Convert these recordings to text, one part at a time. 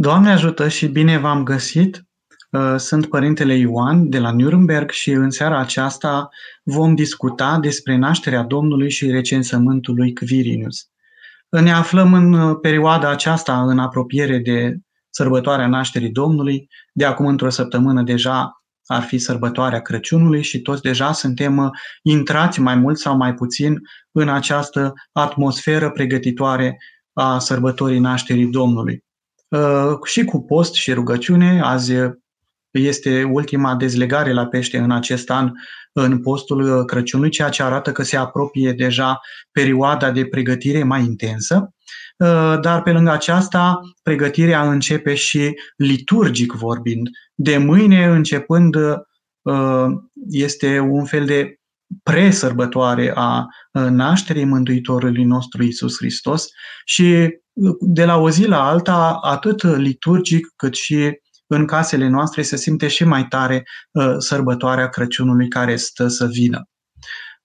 Doamne ajută și bine v-am găsit! Uh, sunt Părintele Ioan de la Nuremberg și în seara aceasta vom discuta despre nașterea Domnului și recensământul lui Quirinius. Ne aflăm în uh, perioada aceasta în apropiere de sărbătoarea nașterii Domnului. De acum într-o săptămână deja ar fi sărbătoarea Crăciunului și toți deja suntem uh, intrați mai mult sau mai puțin în această atmosferă pregătitoare a sărbătorii nașterii Domnului. Uh, și cu post și rugăciune. Azi este ultima dezlegare la pește în acest an în postul Crăciunului, ceea ce arată că se apropie deja perioada de pregătire mai intensă. Uh, dar pe lângă aceasta, pregătirea începe și liturgic vorbind. De mâine începând uh, este un fel de presărbătoare a nașterii Mântuitorului nostru Isus Hristos și de la o zi la alta, atât liturgic cât și în casele noastre se simte și mai tare uh, sărbătoarea Crăciunului care stă să vină.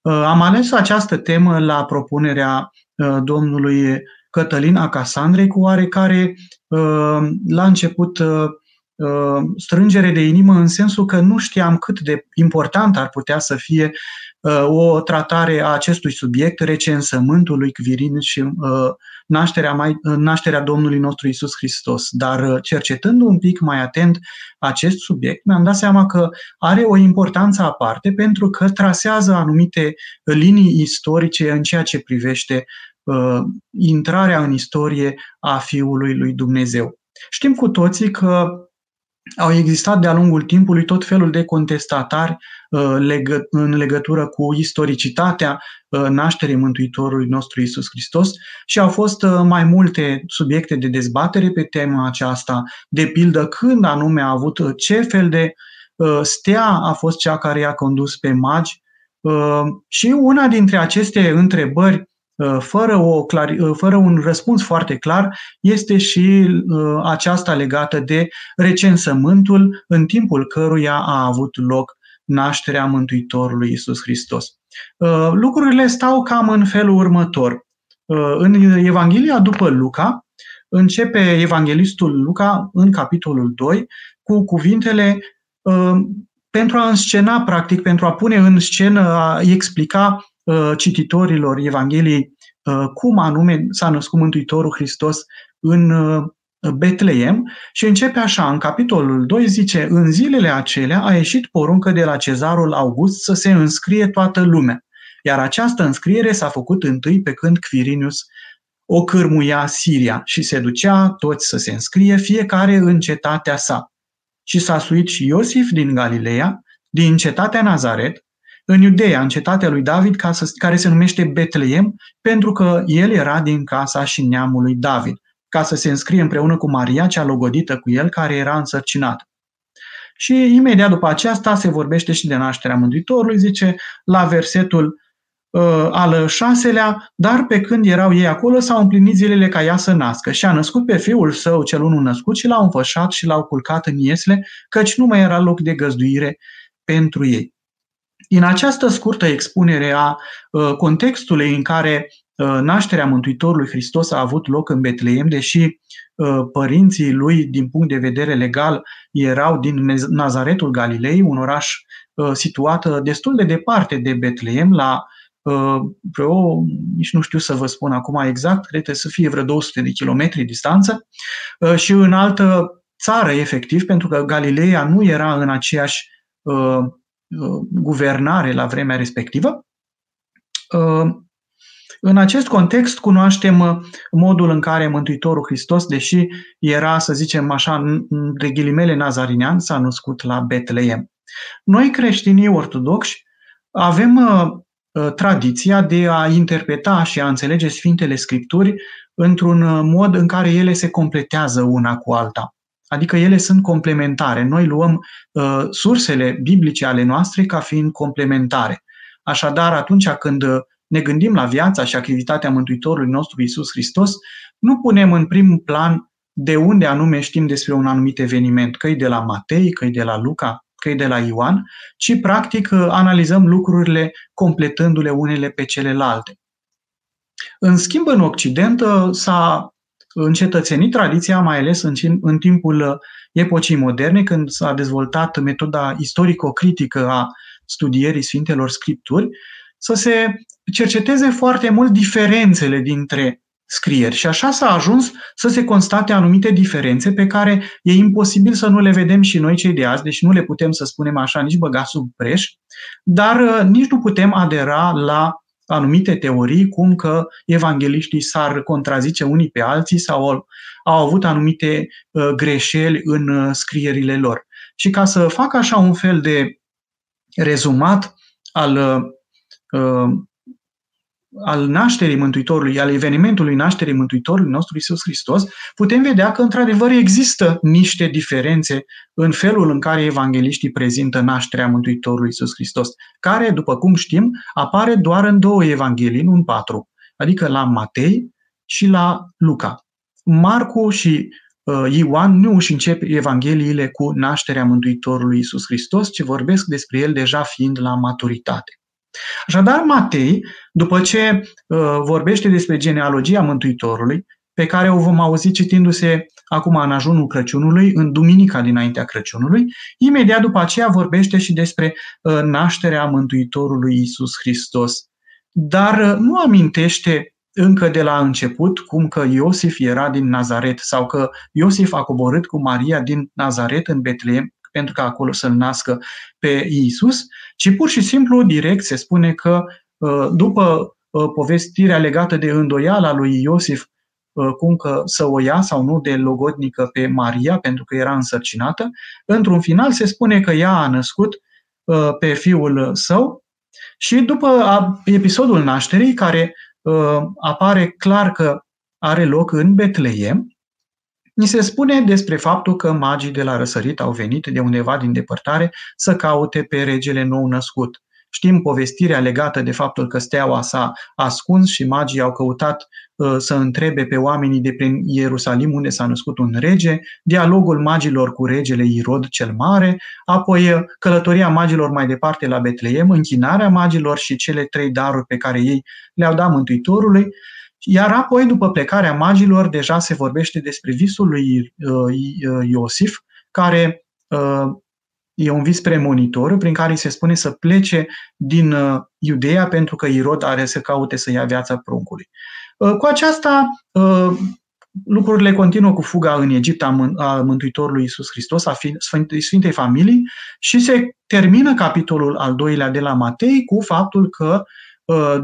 Uh, am ales această temă la propunerea uh, domnului Cătălin Acasandrei cu oarecare la început strângere de inimă în sensul că nu știam cât de important ar putea să fie o tratare a acestui subiect, recensământul lui Quirin și nașterea, mai, nașterea Domnului nostru Isus Hristos. Dar uh, cercetând un pic mai atent acest subiect, mi-am dat seama că are o importanță aparte pentru că trasează anumite linii istorice în ceea ce privește uh, intrarea în istorie a Fiului lui Dumnezeu. Știm cu toții că au existat de-a lungul timpului tot felul de contestatari uh, în legătură cu istoricitatea uh, nașterii Mântuitorului nostru Isus Hristos și au fost uh, mai multe subiecte de dezbatere pe tema aceasta, de pildă când anume a avut ce fel de stea a fost cea care i-a condus pe magi? Și una dintre aceste întrebări Uh, fără, o, uh, fără un răspuns foarte clar, este și uh, aceasta legată de recensământul în timpul căruia a avut loc nașterea Mântuitorului Isus Hristos. Lucrurile stau cam în felul următor. În Evanghelia după Luca, începe evanghelistul Luca în capitolul 2 cu cuvintele pentru a înscena, practic, pentru a pune în scenă, a explica Uh, cititorilor Evangheliei uh, cum anume s-a născut Mântuitorul Hristos în uh, Betleem și începe așa, în capitolul 2 zice, în zilele acelea a ieșit poruncă de la cezarul August să se înscrie toată lumea. Iar această înscriere s-a făcut întâi pe când Quirinius o cârmuia Siria și se ducea toți să se înscrie, fiecare în cetatea sa. Și s-a suit și Iosif din Galileea, din cetatea Nazaret, în Iudeea, în cetatea lui David, care se numește Betleem, pentru că el era din casa și neamul lui David, ca să se înscrie împreună cu Maria, cea logodită cu el, care era însărcinată. Și imediat după aceasta se vorbește și de nașterea Mântuitorului, zice la versetul uh, al șaselea, dar pe când erau ei acolo s-au împlinit zilele ca ea să nască și a născut pe fiul său cel unul născut și l-au înfășat și l-au culcat în iesle, căci nu mai era loc de găzduire pentru ei. Din această scurtă expunere a uh, contextului în care uh, nașterea Mântuitorului Hristos a avut loc în Betleem, deși uh, părinții lui, din punct de vedere legal, erau din Nazaretul Galilei, un oraș situat destul de departe de Betleem, la vreo, nici nu știu să vă spun acum exact, cred că să fie vreo 200 de kilometri distanță, și în altă țară, efectiv, pentru că Galileea nu era în aceeași Uh, guvernare la vremea respectivă. Uh, în acest context cunoaștem uh, modul în care Mântuitorul Hristos, deși era, să zicem așa, de ghilimele nazarinean, s-a născut la Betleem. Noi creștinii ortodoxi avem tradiția de a interpreta și a înțelege Sfintele Scripturi într-un mod în care ele se completează una cu alta. Adică ele sunt complementare. Noi luăm uh, sursele biblice ale noastre ca fiind complementare. Așadar, atunci când ne gândim la viața și activitatea Mântuitorului nostru Isus Hristos, nu punem în prim plan de unde anume știm despre un anumit eveniment, că de la Matei, că de la Luca, că de la Ioan, ci practic uh, analizăm lucrurile completându-le unele pe celelalte. În schimb, în Occident uh, s-a încetățenit tradiția, mai ales în, în timpul epocii moderne, când s-a dezvoltat metoda istorico-critică a studierii Sfintelor Scripturi, să se cerceteze foarte mult diferențele dintre scrieri. Și așa s-a ajuns să se constate anumite diferențe pe care e imposibil să nu le vedem și noi cei de azi, deci nu le putem să spunem așa nici băga sub preș, dar uh, nici nu putem adera la anumite teorii, cum că evangeliștii s-ar contrazice unii pe alții sau au, au avut anumite uh, greșeli în uh, scrierile lor. Și ca să fac așa un fel de rezumat al uh, al nașterii Mântuitorului, al evenimentului nașterii Mântuitorului nostru Isus Hristos, putem vedea că într-adevăr există niște diferențe în felul în care evangeliștii prezintă nașterea Mântuitorului Isus Hristos, care, după cum știm, apare doar în două evanghelii, nu în patru, adică la Matei și la Luca. Marcu și uh, Ioan nu își încep evangheliile cu nașterea Mântuitorului Isus Hristos, ci vorbesc despre el deja fiind la maturitate. Așadar, Matei, după ce uh, vorbește despre genealogia Mântuitorului, pe care o vom auzi citindu-se acum în ajunul Crăciunului, în duminica dinaintea Crăciunului, imediat după aceea vorbește și despre uh, nașterea Mântuitorului Isus Hristos. Dar uh, nu amintește încă de la început cum că Iosif era din Nazaret sau că Iosif a coborât cu Maria din Nazaret în Betleem pentru că acolo să-l nască pe Iisus, ci pur și simplu direct se spune că uh, după uh, povestirea legată de îndoiala lui Iosif, uh, cum că să o ia sau nu de logodnică pe Maria, pentru că era însărcinată, într-un final se spune că ea a născut pe fiul său și după episodul nașterii, care apare clar că are loc în Betleem, Ni se spune despre faptul că magii de la răsărit au venit de undeva din depărtare să caute pe regele nou născut. Știm povestirea legată de faptul că steaua s-a ascuns și magii au căutat uh, să întrebe pe oamenii de prin Ierusalim unde s-a născut un rege, dialogul magilor cu regele Irod cel Mare, apoi uh, călătoria magilor mai departe la Betleem, închinarea magilor și cele trei daruri pe care ei le-au dat Mântuitorului iar apoi, după plecarea magilor, deja se vorbește despre visul lui uh, Iosif, care uh, e un vis premonitor prin care se spune să plece din uh, Iudeea pentru că Irod are să caute să ia viața pruncului. Cu aceasta, lucrurile continuă cu fuga în Egipt a Mântuitorului Iisus Hristos, a Sfintei Familii și se termină capitolul al doilea de la Matei cu faptul că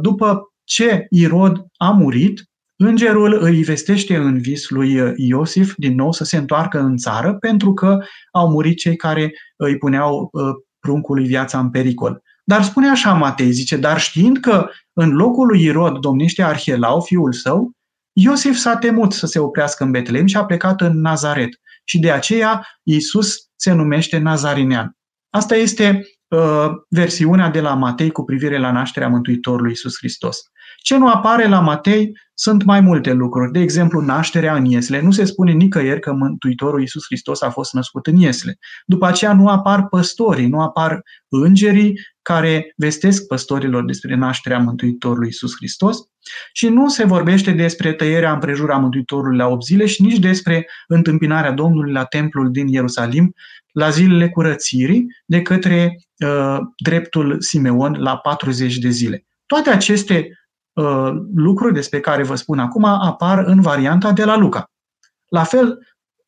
după ce Irod a murit, îngerul îi vestește în vis lui Iosif din nou să se întoarcă în țară pentru că au murit cei care îi puneau uh, pruncului viața în pericol. Dar spune așa Matei, zice, dar știind că în locul lui Irod domnește Arhelau, fiul său, Iosif s-a temut să se oprească în Betlehem și a plecat în Nazaret. Și de aceea Iisus se numește Nazarinean. Asta este uh, versiunea de la Matei cu privire la nașterea Mântuitorului Iisus Hristos. Ce nu apare la Matei sunt mai multe lucruri. De exemplu, nașterea în Iesle. Nu se spune nicăieri că Mântuitorul Iisus Hristos a fost născut în Iesle. După aceea nu apar păstorii, nu apar îngerii care vestesc păstorilor despre nașterea Mântuitorului Iisus Hristos și nu se vorbește despre tăierea împrejura Mântuitorului la 8 zile și nici despre întâmpinarea Domnului la templul din Ierusalim la zilele curățirii de către uh, dreptul Simeon la 40 de zile. Toate aceste Uh, lucruri despre care vă spun acum apar în varianta de la Luca. La fel,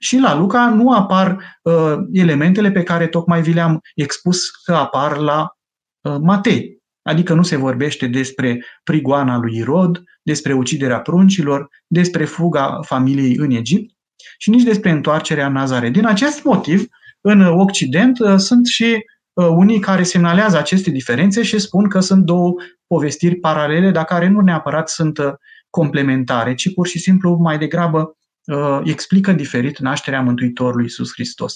și la Luca nu apar uh, elementele pe care tocmai vi le-am expus că apar la uh, Matei. Adică nu se vorbește despre prigoana lui Irod, despre uciderea pruncilor, despre fuga familiei în Egipt și nici despre întoarcerea în Nazare. Din acest motiv, în Occident uh, sunt și uh, unii care semnalează aceste diferențe și spun că sunt două povestiri paralele, dar care nu neapărat sunt uh, complementare, ci pur și simplu mai degrabă uh, explică diferit nașterea Mântuitorului Iisus Hristos.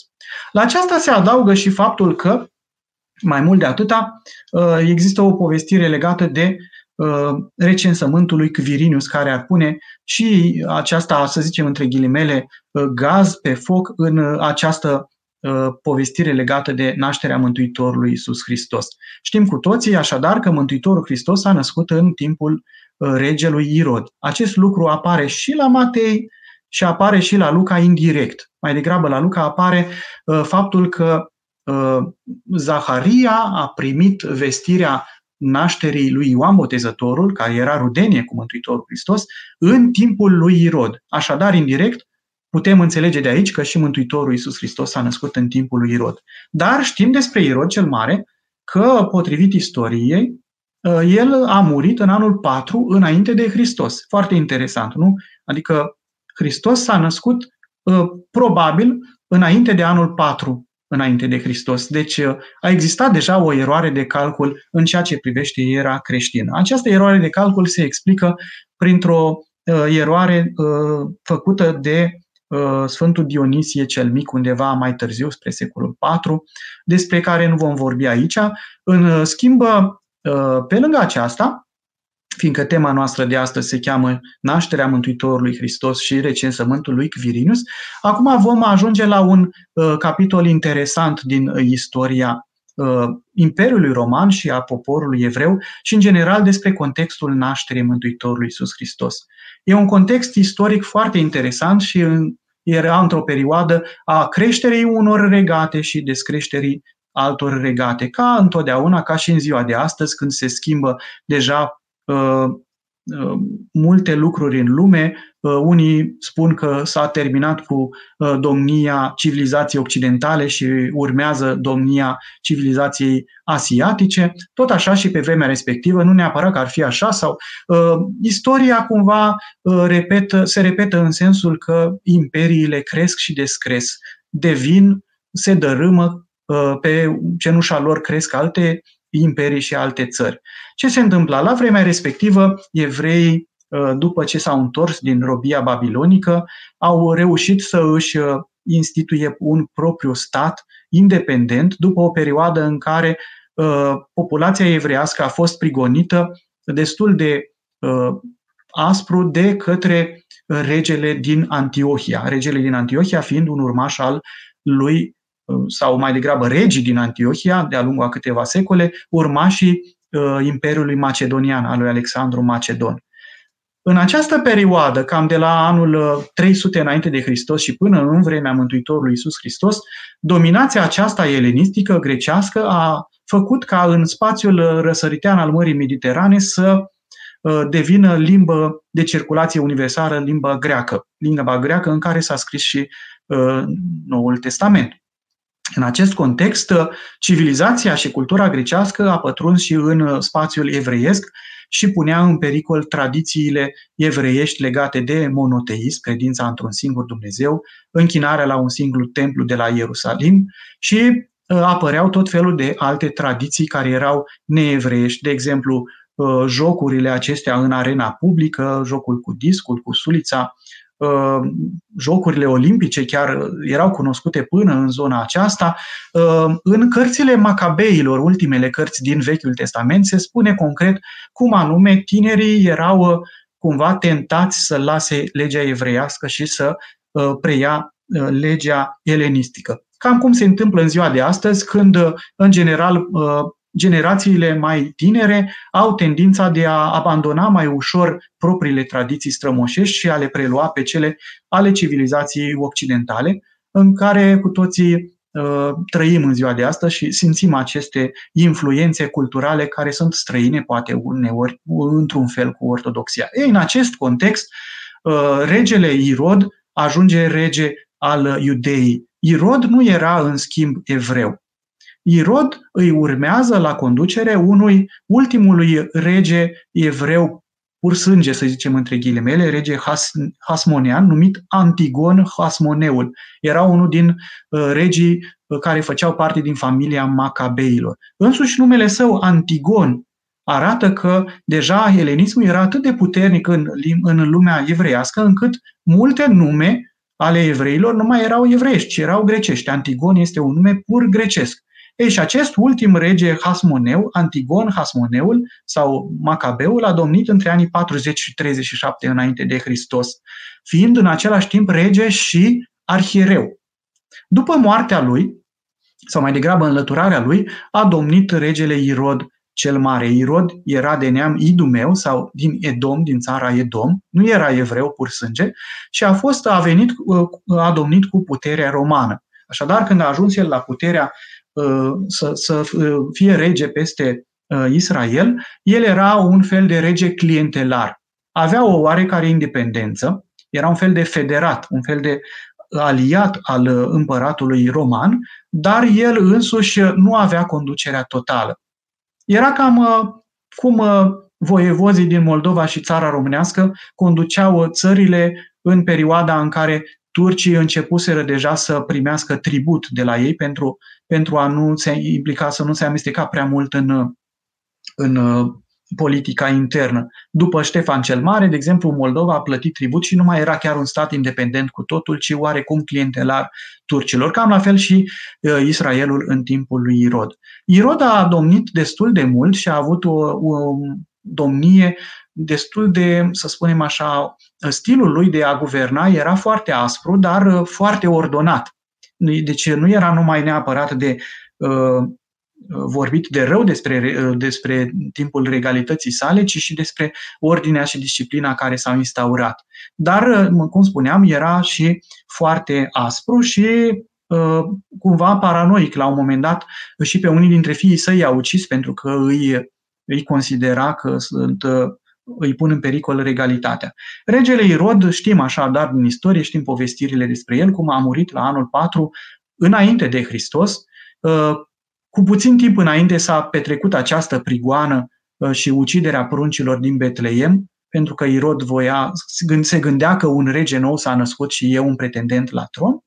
La aceasta se adaugă și faptul că, mai mult de atâta, uh, există o povestire legată de recensământul lui Quirinius, care ar pune și aceasta, să zicem între ghilimele, gaz pe foc în această Uh, povestire legată de nașterea Mântuitorului Isus Hristos. Știm cu toții așadar că Mântuitorul Hristos a născut în timpul uh, regelui Irod. Acest lucru apare și la Matei și apare și la Luca indirect. Mai degrabă la Luca apare uh, faptul că uh, Zaharia a primit vestirea nașterii lui Ioan Botezătorul, care era rudenie cu Mântuitorul Hristos, în timpul lui Irod. Așadar, indirect, putem înțelege de aici că și Mântuitorul Iisus Hristos s-a născut în timpul lui Irod. Dar știm despre Irod cel Mare că, potrivit istoriei, ă, el a murit în anul 4 înainte de Hristos. Foarte interesant, nu? Adică Hristos s-a născut ă, probabil înainte de anul 4 înainte de Hristos. Deci ă, a existat deja o eroare de calcul în ceea ce privește era creștină. Această eroare de calcul se explică printr-o eroare făcută de Sfântul Dionisie cel Mic undeva mai târziu, spre secolul IV, despre care nu vom vorbi aici. În schimb, pe lângă aceasta, fiindcă tema noastră de astăzi se cheamă Nașterea Mântuitorului Hristos și recensământul lui Quirinius, acum vom ajunge la un capitol interesant din istoria Imperiului Roman și a poporului evreu și, în general, despre contextul nașterii Mântuitorului Iisus Hristos. E un context istoric foarte interesant și în, era într-o perioadă a creșterii unor regate și descreșterii altor regate, ca întotdeauna, ca și în ziua de astăzi, când se schimbă deja uh, Uh, multe lucruri în lume. Uh, unii spun că s-a terminat cu uh, domnia civilizației occidentale și urmează domnia civilizației asiatice. Tot așa și pe vremea respectivă, nu neapărat că ar fi așa, sau istoria cumva repetă, se repetă în sensul că imperiile cresc și descresc, devin, se dărâmă, pe cenușa lor cresc alte imperii și alte țări. Ce se întâmpla? La vremea respectivă, evreii, uh, după ce s-au întors din robia babilonică, au reușit să își uh, instituie un propriu stat independent după o perioadă în care uh, populația evreiască a fost prigonită destul de aspru de către regele din Antiohia. Regele din Antiohia fiind un urmaș al lui sau mai degrabă regii din Antiohia, de-a lungul a câteva secole, urmașii uh, Imperiului Macedonian, al lui Alexandru Macedon. În această perioadă, cam de la anul 300 uh, înainte de Hristos și până în vremea Mântuitorului Iisus Hristos, dominația aceasta elenistică, grecească, a făcut ca în spațiul uh, răsăritean al Mării Mediterane să devină limbă de circulație universală, limba greacă, limba greacă în care s-a scris și Noul Testament. În acest context, civilizația și cultura grecească a pătruns și în spațiul evreiesc și punea în pericol tradițiile evreiești legate de monoteism, credința într-un singur Dumnezeu, închinarea la un singur templu de la Ierusalim și uh, apăreau tot felul de alte tradiții care erau neevreiești, de exemplu, uh, jocurile acestea în arena publică, jocul cu discul, cu sulița, Uh, jocurile olimpice chiar erau cunoscute până în zona aceasta. Uh, în cărțile Macabeilor, ultimele cărți din Vechiul Testament, se spune concret cum anume tinerii erau uh, cumva tentați să lase legea evreiască și să preia legea elenistică. Cam cum se întâmplă în ziua de astăzi, când, în general, generațiile mai tinere au tendința de a abandona mai ușor propriile tradiții strămoșești și a le prelua pe cele ale civilizației occidentale, în care cu toții uh, trăim în ziua de astăzi și simțim aceste influențe culturale care sunt străine, poate uneori, într-un fel, cu ortodoxia. Ei, în acest context, uh, regele Irod ajunge rege al iudeii. Irod nu era, în schimb, evreu. Irod îi urmează la conducere unui ultimului rege evreu pur sânge, să zicem între ghilimele, rege Has, Hasmonean, numit Antigon Hasmoneul. Era unul din uh, regii uh, care făceau parte din familia Macabeilor. Însuși numele său, Antigon, arată că deja helenismul era atât de puternic în, în lumea evreiască, încât multe nume ale evreilor nu mai erau evreiești, ci erau grecești. Antigon este un nume pur grecesc. Ei, și acest ultim rege Hasmoneu, Antigon Hasmoneul sau Macabeul, a domnit între anii 40 și 37 înainte de Hristos, fiind în același timp rege și arhiereu. După moartea lui, sau mai degrabă înlăturarea lui, a domnit regele Irod cel mare. Irod era de neam idumeu sau din Edom, din țara Edom, nu era evreu pur sânge și a fost a venit, a domnit cu puterea romană. Așadar, când a ajuns el la puterea să, să fie rege peste Israel, el era un fel de rege clientelar. Avea o oarecare independență, era un fel de federat, un fel de aliat al împăratului roman, dar el însuși nu avea conducerea totală. Era cam uh, cum uh, voievozii din Moldova și țara românească conduceau țările în perioada în care turcii începuseră deja să primească tribut de la ei pentru, pentru a nu se implica, să nu se amesteca prea mult în, în uh, politica internă. După Ștefan cel Mare, de exemplu, Moldova a plătit tribut și nu mai era chiar un stat independent cu totul, ci oarecum clientelar turcilor. Cam la fel și uh, Israelul în timpul lui Irod. Irod a domnit destul de mult și a avut o, o domnie destul de, să spunem așa, stilul lui de a guverna era foarte aspru, dar uh, foarte ordonat. Deci nu era numai neapărat de uh, vorbit de rău despre, despre timpul regalității sale, ci și despre ordinea și disciplina care s-au instaurat. Dar, cum spuneam, era și foarte aspru și uh, cumva paranoic. La un moment dat și pe unii dintre fiii săi i-a ucis pentru că îi, îi considera că sunt uh, îi pun în pericol regalitatea. Regele Irod, știm așa, dar din istorie, știm povestirile despre el, cum a murit la anul 4 înainte de Hristos, uh, cu puțin timp înainte s-a petrecut această prigoană uh, și uciderea pruncilor din Betleem, pentru că Irod voia, se gândea că un rege nou s-a născut și e un pretendent la tron.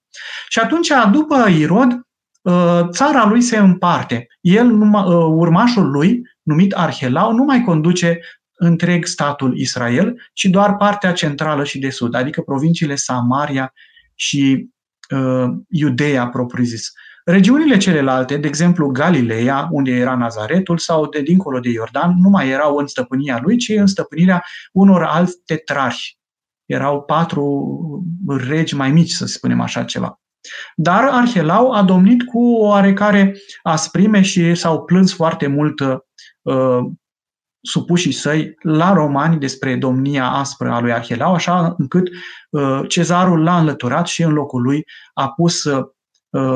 Și atunci, după Irod, uh, țara lui se împarte. El, uh, urmașul lui, numit Arhelau, nu mai conduce întreg statul Israel, ci doar partea centrală și de sud, adică provinciile Samaria și uh, Iudeea propriu-zis. Regiunile celelalte, de exemplu Galileea, unde era Nazaretul, sau de dincolo de Iordan, nu mai erau în stăpânia lui, ci în stăpânirea unor alți tetrarhi. Erau patru regi mai mici, să spunem așa ceva. Dar Arhelau a domnit cu o oarecare asprime și s-au plâns foarte mult uh, supușii săi la romani despre domnia aspră a lui Arhelau, așa încât uh, cezarul l-a înlăturat și în locul lui a pus uh,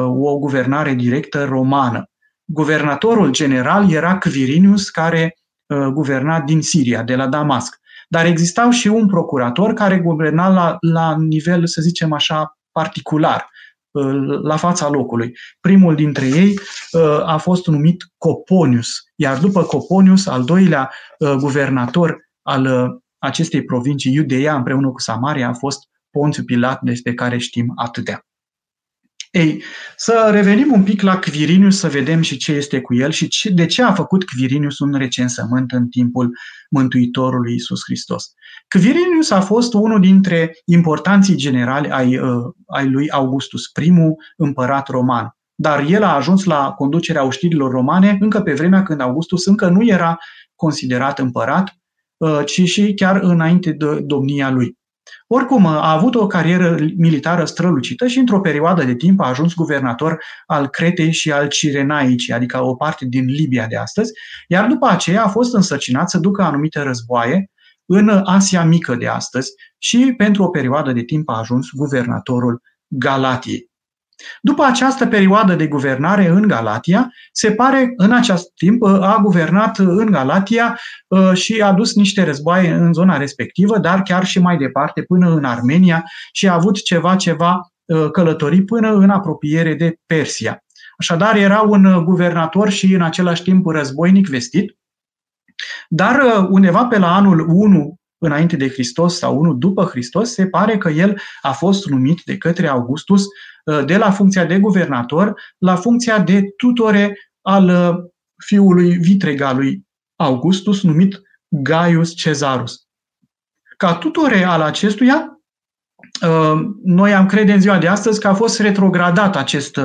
o guvernare directă romană. Guvernatorul general era Quirinius, care uh, guverna din Siria, de la Damasc. Dar existau și un procurator care guverna la, la nivel, să zicem așa, particular, uh, la fața locului. Primul dintre ei uh, a fost numit Coponius, iar după Coponius, al doilea guvernator al acestei provincii, Iudeia, împreună cu Samaria, a fost Ponțiu Pilat, despre care știm atâtea. Ei, să revenim un pic la Quirinius să vedem și ce este cu el și ce, de ce a făcut Quirinius un recensământ în timpul Mântuitorului Isus Hristos. Quirinius a fost unul dintre importanții generali ai, uh, ai lui Augustus, primul împărat roman. Dar el a ajuns la conducerea oștirilor romane încă pe vremea când Augustus încă nu era considerat împărat, uh, ci și chiar înainte de domnia lui. Oricum, a avut o carieră militară strălucită și într-o perioadă de timp a ajuns guvernator al Cretei și al Cirenaicii, adică o parte din Libia de astăzi, iar după aceea a fost însărcinat să ducă anumite războaie în Asia Mică de astăzi și pentru o perioadă de timp a ajuns guvernatorul Galatiei. După această perioadă de guvernare în Galatia, se pare în acest timp uh, a guvernat în Galatia uh, și a dus niște războaie în zona respectivă, dar chiar și mai departe până în Armenia și a avut ceva ceva uh, călătorii până în apropiere de Persia. Așadar, era un guvernator și în același timp războinic vestit, dar undeva pe la anul 1 înainte de Hristos sau unul după Hristos, se pare că el a fost numit de către Augustus uh, de la funcția de guvernator la funcția de tutore al uh, fiului vitreg al lui Augustus, numit Gaius Cezarus. Ca tutore al acestuia, uh, noi am crede în ziua de astăzi că a fost retrogradat acest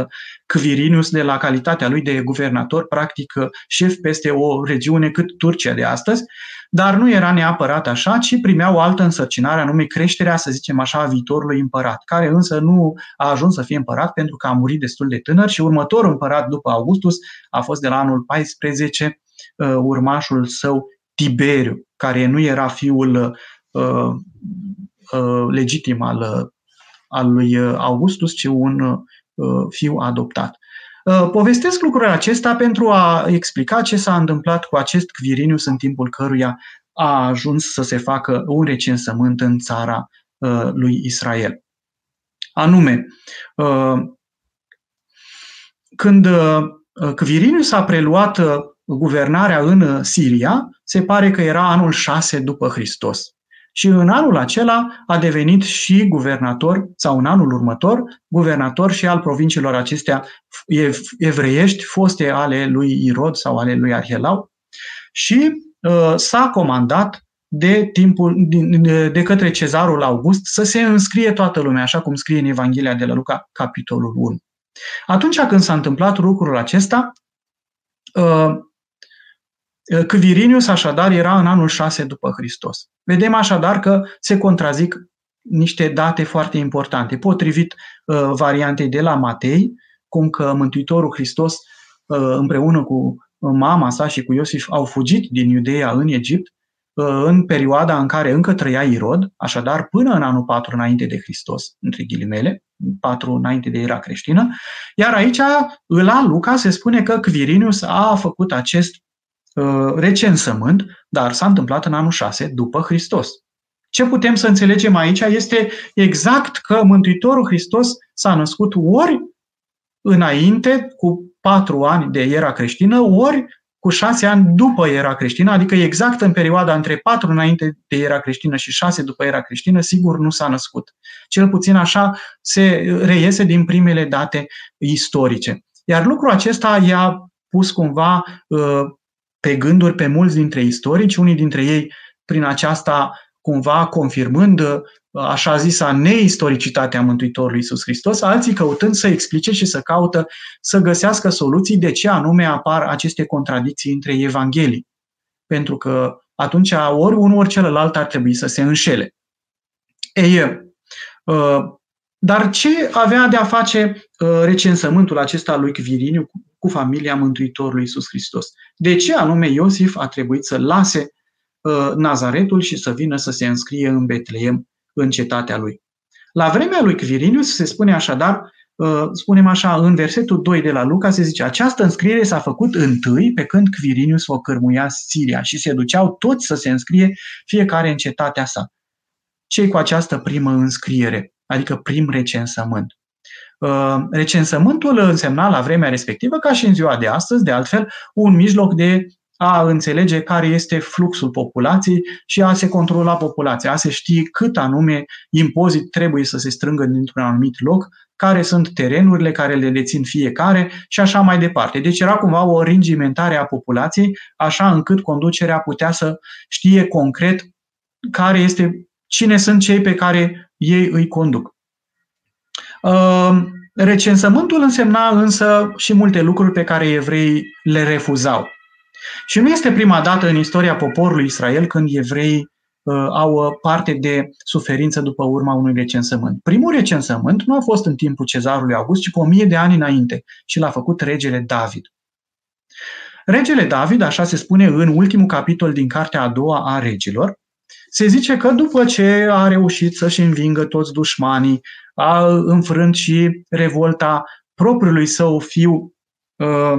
Quirinius de la calitatea lui de guvernator, practic șef peste o regiune cât Turcia de astăzi, dar nu era neapărat așa, ci primea o altă însărcinare, anume creșterea, să zicem așa, a viitorului împărat, care însă nu a ajuns să fie împărat pentru că a murit destul de tânăr și următorul împărat după Augustus a fost de la anul 14 urmașul său Tiberiu, care nu era fiul legitim al, al lui Augustus, ci un fiu adoptat. Povestesc lucrurile acestea pentru a explica ce s-a întâmplat cu acest Quirinius în timpul căruia a ajuns să se facă un recensământ în țara lui Israel. Anume, când Quirinius a preluat guvernarea în Siria, se pare că era anul 6 după Hristos. Și în anul acela a devenit și guvernator, sau în anul următor, guvernator și al provinciilor acestea evreiești, foste ale lui Irod sau ale lui Arhelau. Și uh, s-a comandat de, timpul, de către cezarul August să se înscrie toată lumea, așa cum scrie în Evanghelia de la Luca, capitolul 1. Atunci când s-a întâmplat lucrul acesta, uh, Quirinius așadar era în anul 6 după Hristos. Vedem așadar că se contrazic niște date foarte importante. Potrivit uh, variantei de la Matei, cum că Mântuitorul Hristos uh, împreună cu mama sa și cu Iosif au fugit din Iudeea în Egipt, uh, în perioada în care încă trăia Irod, așadar până în anul 4 înainte de Hristos, între ghilimele, 4 înainte de era creștină, iar aici, la Luca, se spune că Quirinius a făcut acest Uh, recensământ, dar s-a întâmplat în anul 6 după Hristos. Ce putem să înțelegem aici este exact că Mântuitorul Hristos s-a născut ori înainte, cu patru ani de era creștină, ori cu șase ani după era creștină, adică exact în perioada între patru înainte de era creștină și șase după era creștină, sigur nu s-a născut. Cel puțin așa se reiese din primele date istorice. Iar lucrul acesta i-a pus cumva uh, pe gânduri pe mulți dintre istorici, unii dintre ei prin aceasta cumva confirmând uh, așa zisa neistoricitatea Mântuitorului Iisus Hristos, alții căutând să explice și să caută să găsească soluții de ce anume apar aceste contradicții între Evanghelii. Pentru că atunci ori unul, ori celălalt ar trebui să se înșele. Ei, uh, dar ce avea de a face uh, recensământul acesta lui Quiriniu cu familia Mântuitorului Iisus Hristos. De ce anume Iosif a trebuit să lase uh, Nazaretul și să vină să se înscrie în Betleem, în cetatea lui? La vremea lui Quirinius se spune așadar, uh, spunem așa, în versetul 2 de la Luca se zice, această înscriere s-a făcut întâi pe când Quirinius o cărmuia Siria și se duceau toți să se înscrie fiecare în cetatea sa. Cei cu această primă înscriere, adică prim recensământ? Uh, recensământul însemna la vremea respectivă, ca și în ziua de astăzi, de altfel, un mijloc de a înțelege care este fluxul populației și a se controla populația, a se ști cât anume impozit trebuie să se strângă dintr-un anumit loc, care sunt terenurile care le dețin fiecare și așa mai departe. Deci era cumva o ringimentare a populației, așa încât conducerea putea să știe concret care este, cine sunt cei pe care ei îi conduc. Ehm, recensământul însemna însă și multe lucruri pe care evreii le refuzau. Și nu este prima dată în istoria poporului Israel când evreii uh, au parte de suferință după urma unui recensământ. Primul recensământ nu a fost în timpul cezarului August, ci cu o mie de ani înainte și l-a făcut regele David. Regele David, așa se spune în ultimul capitol din cartea a doua a regilor, se zice că după ce a reușit să-și învingă toți dușmanii, a înfrânt și revolta propriului său fiu uh,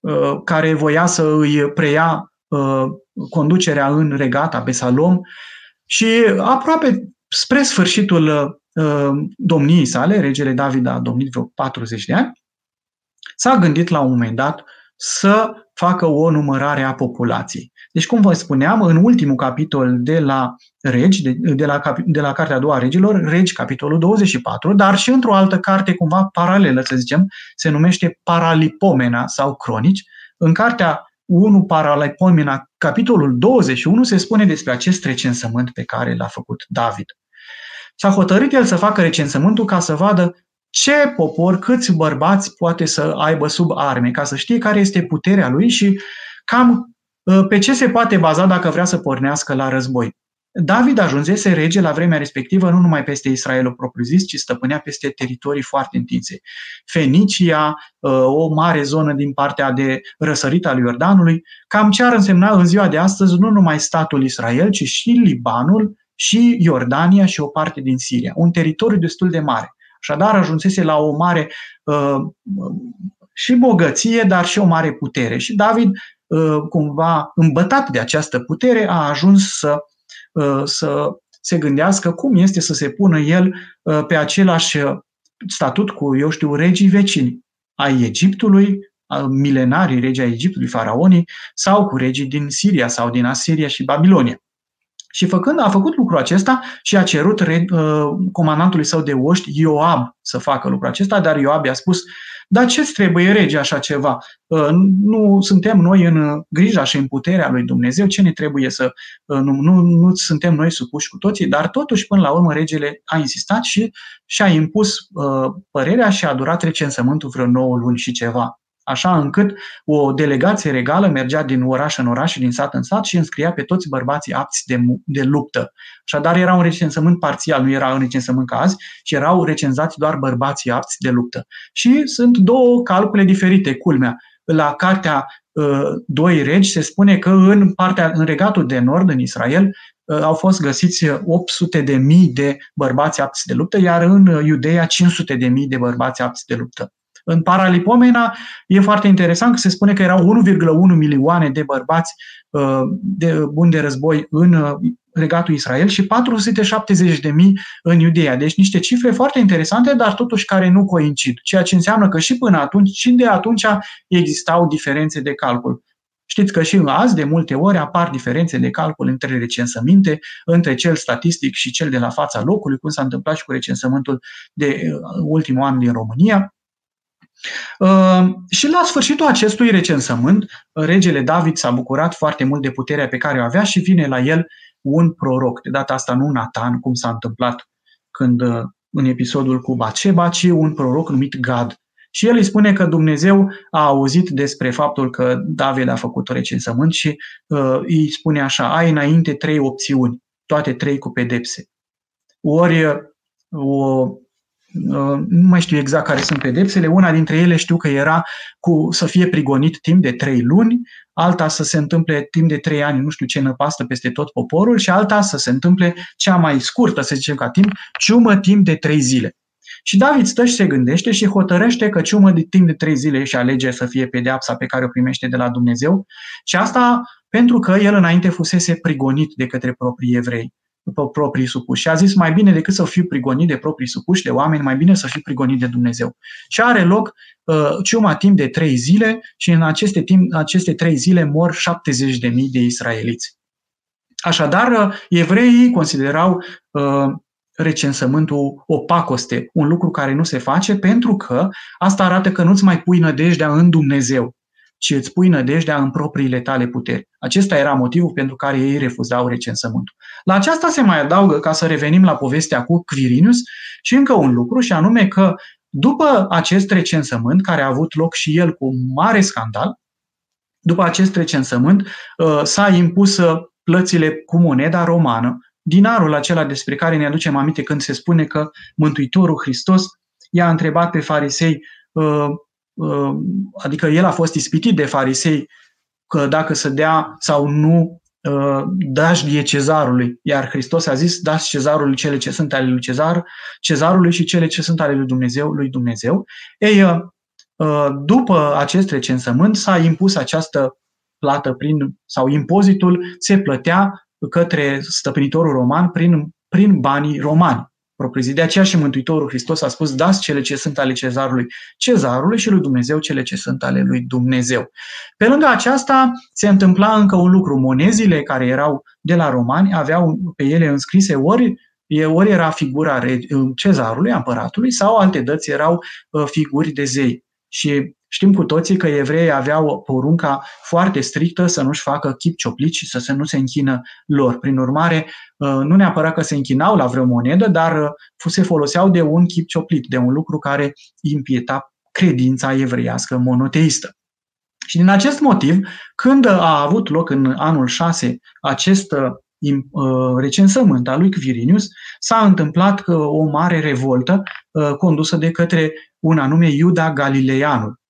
uh, care voia să îi preia uh, conducerea în regata Besalom și aproape spre sfârșitul domniei sale, regele David a domnit vreo 40 de ani, s-a gândit la un moment dat să facă o numărare a populației. Deci, cum vă spuneam, în ultimul capitol de la Regi, de, de, la, de la Cartea a doua Regilor, Regi, capitolul 24, dar și într-o altă carte cumva paralelă, să zicem, se numește Paralipomena sau Cronici. În Cartea 1 Paralipomena, capitolul 21, se spune despre acest recensământ pe care l-a făcut David. S-a hotărât el să facă recensământul ca să vadă ce popor, câți bărbați poate să aibă sub arme, ca să știe care este puterea lui și cam ă, pe ce se poate baza dacă vrea să pornească la război. David ajunsese rege la vremea respectivă nu numai peste Israelul propriu-zis, ci stăpânea peste teritorii foarte întinse. Fenicia, o mare zonă din partea de răsărit al Iordanului, cam ce ar însemna în ziua de astăzi nu numai statul Israel, ci și Libanul, și Iordania și o parte din Siria. Un teritoriu destul de mare. Așadar, ajunsese la o mare uh, și bogăție, dar și o mare putere. Și David, uh, cumva îmbătat de această putere, a ajuns să, uh, să se gândească cum este să se pună el uh, pe același statut cu, eu știu, regii vecini ai Egiptului, milenarii regii ai Egiptului, faraonii, sau cu regii din Siria sau din Asiria și Babilonia. Și făcând, a făcut lucrul acesta și a cerut re, uh, comandantului său de oști, Ioab, să facă lucrul acesta, dar Ioab i-a spus, dar ce trebuie rege așa ceva? Uh, nu suntem noi în grija și în puterea lui Dumnezeu, ce ne trebuie să... Uh, nu, nu, nu suntem noi supuși cu toții, dar totuși până la urmă regele a insistat și și-a impus uh, părerea și a durat recensământul vreo 9 luni și ceva așa încât o delegație regală mergea din oraș în oraș și din sat în sat și înscria pe toți bărbații apți de, de luptă. Așadar era un recensământ parțial, nu era un recensământ ca azi, ci erau recenzați doar bărbații apți de luptă. Și sunt două calcule diferite, culmea. La cartea uh, Doi regi se spune că în partea în regatul de nord, în Israel, uh, au fost găsiți 800 de mii de bărbați apți de luptă, iar în Iudeea 500 de mii de bărbați apți de luptă. În Paralipomena e foarte interesant că se spune că erau 1,1 milioane de bărbați uh, de buni de război în uh, regatul Israel și 470 de mii în Iudeea. Deci niște cifre foarte interesante, dar totuși care nu coincid. Ceea ce înseamnă că și până atunci, și de atunci existau diferențe de calcul. Știți că și azi, de multe ori, apar diferențe de calcul între recensăminte, între cel statistic și cel de la fața locului, cum s-a întâmplat și cu recensământul de uh, ultimul an din România. Uh, și la sfârșitul acestui recensământ, regele David s-a bucurat foarte mult de puterea pe care o avea și vine la el un proroc, de data asta nu Nathan, cum s-a întâmplat când uh, în episodul cu Baceba, ci un proroc numit Gad. Și el îi spune că Dumnezeu a auzit despre faptul că David a făcut o recensământ și uh, îi spune așa, ai înainte trei opțiuni, toate trei cu pedepse. Ori uh, o Uh, nu mai știu exact care sunt pedepsele, una dintre ele știu că era cu să fie prigonit timp de trei luni, alta să se întâmple timp de trei ani, nu știu ce năpastă peste tot poporul și alta să se întâmple cea mai scurtă, să zicem ca timp, ciumă timp de trei zile. Și David stăș și se gândește și hotărăște că ciumă de timp de trei zile și alege să fie pedeapsa pe care o primește de la Dumnezeu. Și asta pentru că el înainte fusese prigonit de către proprii evrei după proprii supuși. Și a zis, mai bine decât să fiu prigonit de proprii supuși, de oameni, mai bine să fiu prigonit de Dumnezeu. Și are loc uh, ciuma timp de trei zile și în aceste, timp, aceste trei zile mor 70.000 de israeliți. Așadar, uh, evreii considerau uh, recensământul o pacoste, un lucru care nu se face pentru că asta arată că nu-ți mai pui nădejdea în Dumnezeu ci îți pui nădejdea în propriile tale puteri. Acesta era motivul pentru care ei refuzau recensământul. La aceasta se mai adaugă, ca să revenim la povestea cu Quirinius, și încă un lucru, și anume că după acest recensământ, care a avut loc și el cu mare scandal, după acest recensământ uh, s-a impus uh, plățile cu moneda romană, dinarul acela despre care ne aducem aminte când se spune că Mântuitorul Hristos i-a întrebat pe farisei uh, Uh, adică el a fost ispitit de farisei că dacă să dea sau nu uh, dașlie cezarului, iar Hristos a zis, dați cezarului cele ce sunt ale lui cezar, cezarului și cele ce sunt ale lui Dumnezeu, lui Dumnezeu. Ei, uh, după acest recensământ s-a impus această plată prin, sau impozitul se plătea către stăpânitorul roman prin, prin banii romani propriu De aceea și Mântuitorul Hristos a spus, dați cele ce sunt ale cezarului cezarului și lui Dumnezeu cele ce sunt ale lui Dumnezeu. Pe lângă aceasta se întâmpla încă un lucru. Monezile care erau de la romani aveau pe ele înscrise ori ori era figura cezarului, împăratului, sau alte dăți erau uh, figuri de zei. Și Știm cu toții că evreii aveau porunca foarte strictă să nu-și facă chip cioplit și să se nu se închină lor. Prin urmare, uh, nu neapărat că se închinau la vreo monedă, dar uh, se foloseau de un chip cioplit, de un lucru care impieta credința evreiască monoteistă. Și din acest motiv, când a avut loc în anul 6 acest uh, recensământ al lui Quirinius, s-a întâmplat o mare revoltă condusă de către un anume Iuda Galileanul.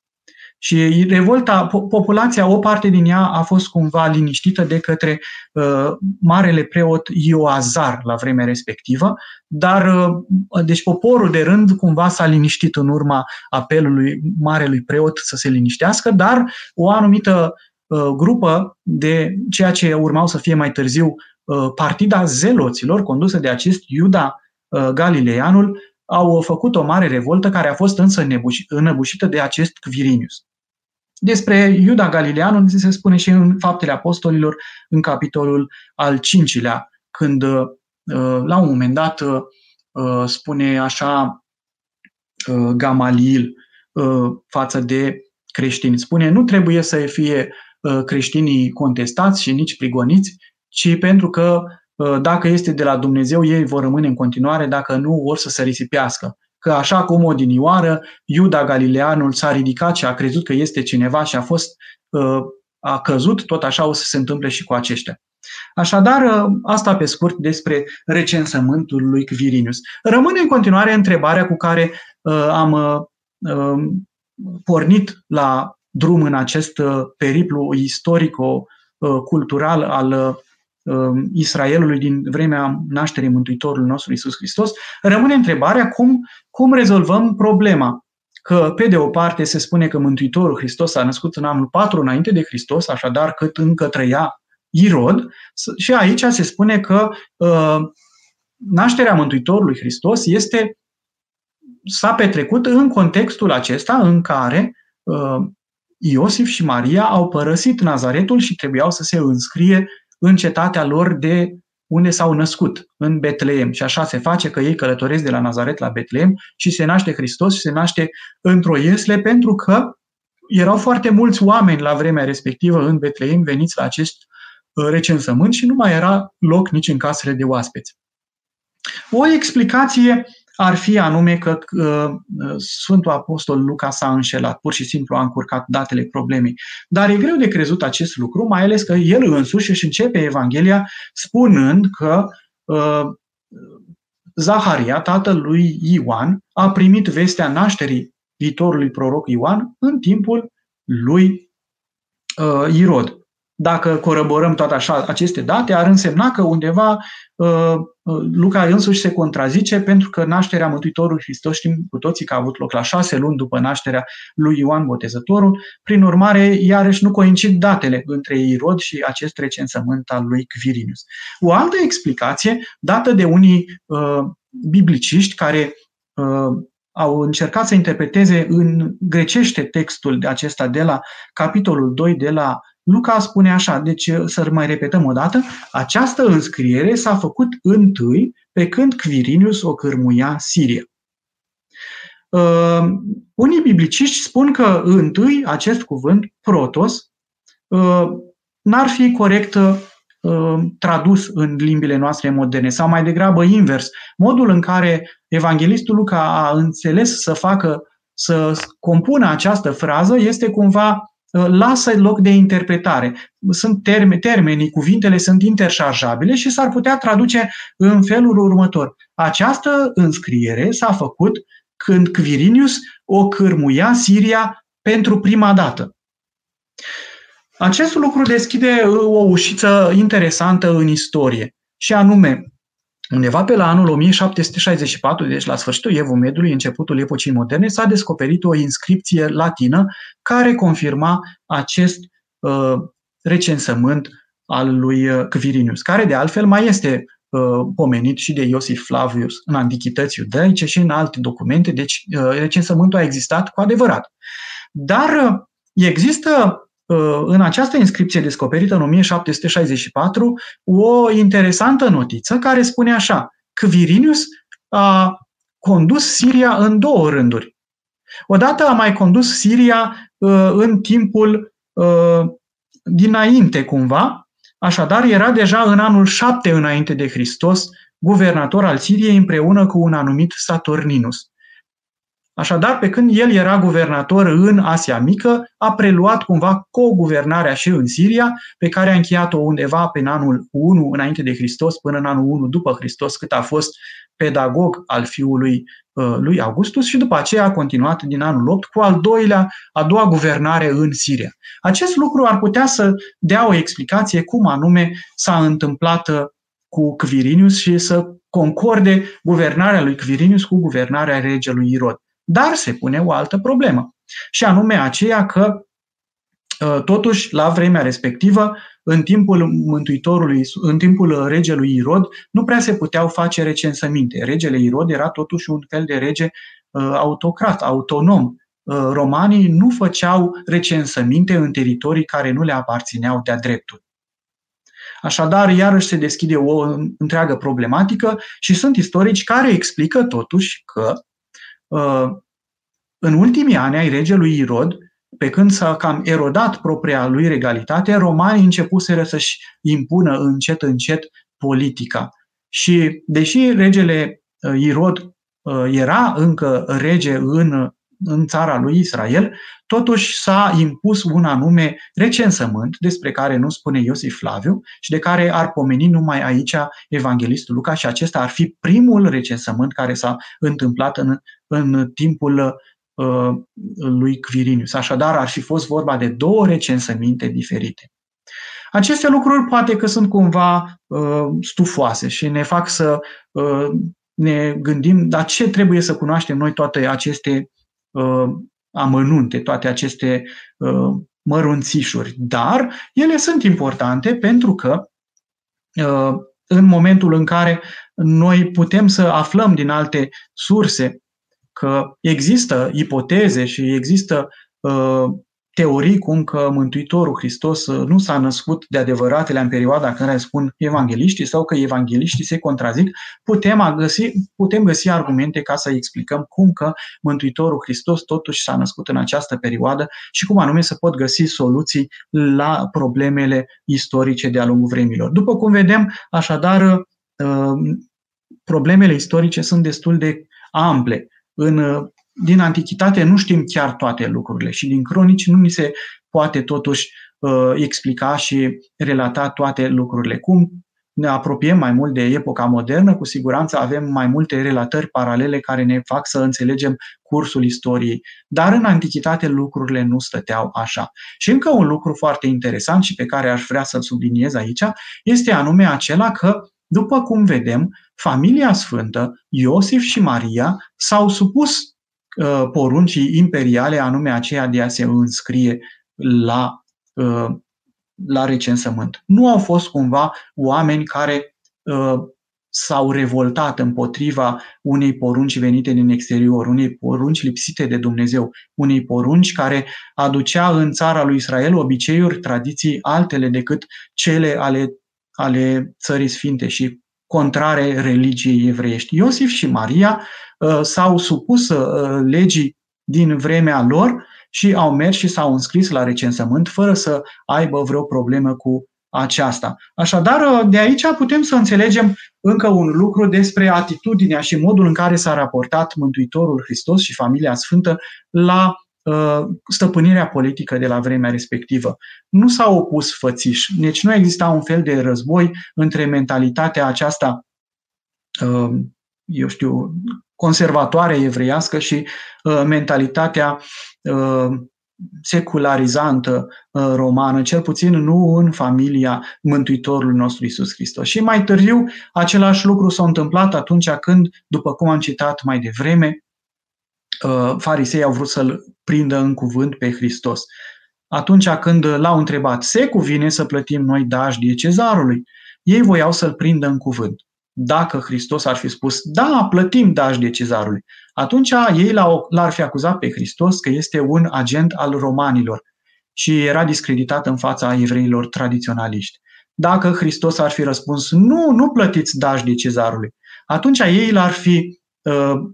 Și revolta, populația, o parte din ea a fost cumva liniștită de către uh, marele preot Ioazar la vremea respectivă, dar uh, deci poporul de rând cumva s-a liniștit în urma apelului marelui preot să se liniștească, dar o anumită uh, grupă de ceea ce urmau să fie mai târziu uh, partida zeloților, condusă de acest Iuda uh, Galileanul, au făcut o mare revoltă care a fost însă înăbușită de acest Quirinius. Despre Iuda Galileanu se spune și în Faptele Apostolilor, în capitolul al cincilea, când uh, la un moment dat uh, spune așa uh, Gamaliel față de creștini. Spune, nu trebuie să fie creștinii contestați și nici prigoniți, ci pentru că dacă este de la Dumnezeu, ei vor rămâne în continuare, dacă nu, vor să se risipească că așa cum odinioară Iuda Galileanul s-a ridicat și a crezut că este cineva și a fost uh, a căzut, tot așa o să se întâmple și cu aceștia. Așadar, uh, asta pe scurt despre recensământul lui Quirinius. Rămâne în continuare întrebarea cu care uh, am uh, pornit la drum în acest periplu istorico-cultural al Um, Israelului din vremea nașterii Mântuitorului nostru Isus Hristos, rămâne întrebarea cum, cum rezolvăm problema. Că, pe de o parte, se spune că Mântuitorul Hristos a născut în anul 4 înainte de Hristos, așadar cât încă trăia Irod, și aici se spune că uh, nașterea Mântuitorului Hristos este s-a petrecut în contextul acesta în care uh, Iosif și Maria au părăsit Nazaretul și trebuiau să se înscrie în cetatea lor de unde s-au născut, în Betleem. Și așa se face că ei călătoresc de la Nazaret la Betleem și se naște Hristos și se naște într-o iesle pentru că erau foarte mulți oameni la vremea respectivă în Betleem veniți la acest uh, recensământ și nu mai era loc nici în casele de oaspeți. O explicație ar fi anume că uh, Sfântul Apostol Luca s-a înșelat, pur și simplu a încurcat datele problemei. Dar e greu de crezut acest lucru, mai ales că el însuși își începe Evanghelia spunând că uh, Zaharia, tatăl lui Ioan, a primit vestea nașterii viitorului proroc Ioan în timpul lui uh, Irod. Dacă corăborăm toate așa aceste date, ar însemna că undeva uh, uh, Luca însuși se contrazice pentru că nașterea Mântuitorului Hristos știm cu toții că a avut loc la șase luni după nașterea lui Ioan Botezătorul. Prin urmare, iarăși nu coincid datele între Irod și acest recensământ al lui Quirinius. O altă explicație dată de unii uh, bibliciști care uh, au încercat să interpreteze în grecește textul de acesta de la capitolul 2 de la Luca spune așa, deci să mai repetăm o dată, această înscriere s-a făcut întâi pe când Quirinius o cârmuia Siria. Uh, unii bibliciști spun că întâi acest cuvânt, protos, uh, n-ar fi corect uh, tradus în limbile noastre moderne, sau mai degrabă invers. Modul în care evanghelistul Luca a înțeles să facă, să compună această frază este cumva Uh, lasă loc de interpretare. Sunt termeni, termenii, cuvintele sunt interșarjabile și s-ar putea traduce în felul următor. Această înscriere s-a făcut când Quirinius o cârmuia Siria pentru prima dată. Acest lucru deschide o ușiță interesantă în istorie, și anume, Undeva pe la anul 1764, deci la sfârșitul Evul Medului, începutul epocii moderne, s-a descoperit o inscripție latină care confirma acest uh, recensământ al lui uh, Quirinius, care de altfel mai este uh, pomenit și de Iosif Flavius în antichități iudaice și în alte documente, deci uh, recensământul a existat cu adevărat. Dar uh, există Uh, în această inscripție descoperită în 1764 o interesantă notiță care spune așa, Quirinius a condus Siria în două rânduri. Odată a mai condus Siria uh, în timpul uh, dinainte cumva, așadar era deja în anul 7 înainte de Hristos guvernator al Siriei împreună cu un anumit Saturninus. Așadar, pe când el era guvernator în Asia Mică, a preluat cumva co-guvernarea și în Siria, pe care a încheiat-o undeva pe anul 1 înainte de Hristos până în anul 1 după Hristos, cât a fost pedagog al fiului uh, lui Augustus și după aceea a continuat din anul 8 cu al doilea, a doua guvernare în Siria. Acest lucru ar putea să dea o explicație cum anume s-a întâmplat uh, cu Quirinius și să concorde guvernarea lui Quirinius cu guvernarea regelui Irod. Dar se pune o altă problemă, și anume aceea că ă, Totuși, la vremea respectivă, în timpul Mântuitorului, în timpul regelui Irod, nu prea se puteau face recensăminte. Regele Irod era totuși un fel de rege ă, autocrat, autonom. Ă, romanii nu făceau recensăminte în teritorii care nu le aparțineau de-a dreptul. Așadar, iarăși se deschide o întreagă problematică și sunt istorici care explică totuși că Uh, în ultimii ani ai regelui Irod, pe când s-a cam erodat propria lui regalitate, romanii începuseră să-și impună încet, încet politica. Și deși regele uh, Irod uh, era încă rege în în țara lui Israel, totuși s-a impus un anume recensământ despre care nu spune Iosif Flaviu și de care ar pomeni numai aici evanghelistul Luca și acesta ar fi primul recensământ care s-a întâmplat în, în timpul uh, lui Quirinius. Așadar, ar fi fost vorba de două recensăminte diferite. Aceste lucruri poate că sunt cumva uh, stufoase și ne fac să uh, ne gândim, dar ce trebuie să cunoaștem noi toate aceste uh, amănunte, toate aceste uh, mărunțișuri. Dar ele sunt importante pentru că uh, în momentul în care noi putem să aflăm din alte surse că există ipoteze și există uh, teorii cum că Mântuitorul Hristos uh, nu s-a născut de adevăratele în perioada în care spun evangeliștii sau că evangeliștii se contrazic, putem găsi, putem găsi argumente ca să explicăm cum că Mântuitorul Hristos totuși s-a născut în această perioadă și cum anume să pot găsi soluții la problemele istorice de-a lungul vremilor. După cum vedem, așadar, uh, problemele istorice sunt destul de ample. În uh, din antichitate nu știm chiar toate lucrurile și din cronici nu ni se poate totuși uh, explica și relata toate lucrurile. Cum ne apropiem mai mult de epoca modernă, cu siguranță avem mai multe relatări paralele care ne fac să înțelegem cursul istoriei. Dar în antichitate lucrurile nu stăteau așa. Și încă un lucru foarte interesant și pe care aș vrea să-l subliniez aici este anume acela că, după cum vedem, familia sfântă, Iosif și Maria, s-au supus Uh, poruncii imperiale, anume aceea de a se înscrie la, uh, la recensământ. Nu au fost cumva oameni care uh, s-au revoltat împotriva unei porunci venite din exterior, unei porunci lipsite de Dumnezeu, unei porunci care aducea în țara lui Israel obiceiuri, tradiții altele decât cele ale, ale țării sfinte și contrare religiei evreiești. Iosif și Maria uh, s-au supus uh, legii din vremea lor și au mers și s-au înscris la recensământ fără să aibă vreo problemă cu aceasta. Așadar, uh, de aici putem să înțelegem încă un lucru despre atitudinea și modul în care s-a raportat Mântuitorul Hristos și familia Sfântă la Uh, stăpânirea politică de la vremea respectivă. Nu s-au opus fățiș, deci nu exista un fel de război între mentalitatea aceasta, uh, eu știu, conservatoare evreiască și uh, mentalitatea secularizantă romană, cel puțin nu în familia Mântuitorului nostru Isus Hristos. Și mai târziu, același lucru s-a întâmplat atunci când, după cum am citat mai devreme, Uh, farisei au vrut să-l prindă în cuvânt pe Hristos. Atunci când l-au întrebat, se cuvine să plătim noi dajdie cezarului? Ei voiau să-l prindă în cuvânt. Dacă Hristos ar fi spus, da, plătim dajdie cezarului, atunci ei l-ar fi acuzat pe Hristos că este un agent al romanilor și era discreditat în fața evreilor tradiționaliști. Dacă Hristos ar fi răspuns, nu, nu plătiți dajdie cezarului, atunci ei l-ar fi uh, Uh,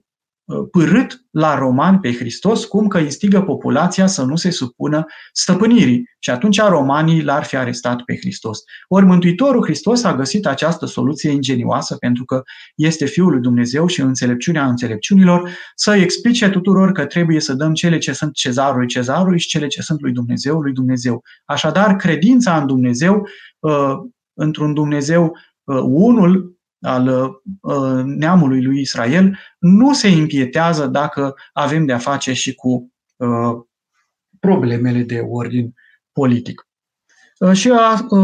pârât la romani pe Hristos, cum că instigă populația să nu se supună stăpânirii. Și atunci romanii l-ar fi arestat pe Hristos. Ori Mântuitorul Hristos a găsit această soluție ingenioasă pentru că este Fiul lui Dumnezeu și înțelepciunea înțelepciunilor să explice tuturor că trebuie să dăm cele ce sunt cezarului cezarului și cele ce sunt lui Dumnezeu lui Dumnezeu. Așadar, credința în Dumnezeu, uh, într-un Dumnezeu uh, unul, al uh, neamului lui Israel nu se impietează dacă avem de-a face și cu uh, problemele de ordin politic. Uh, și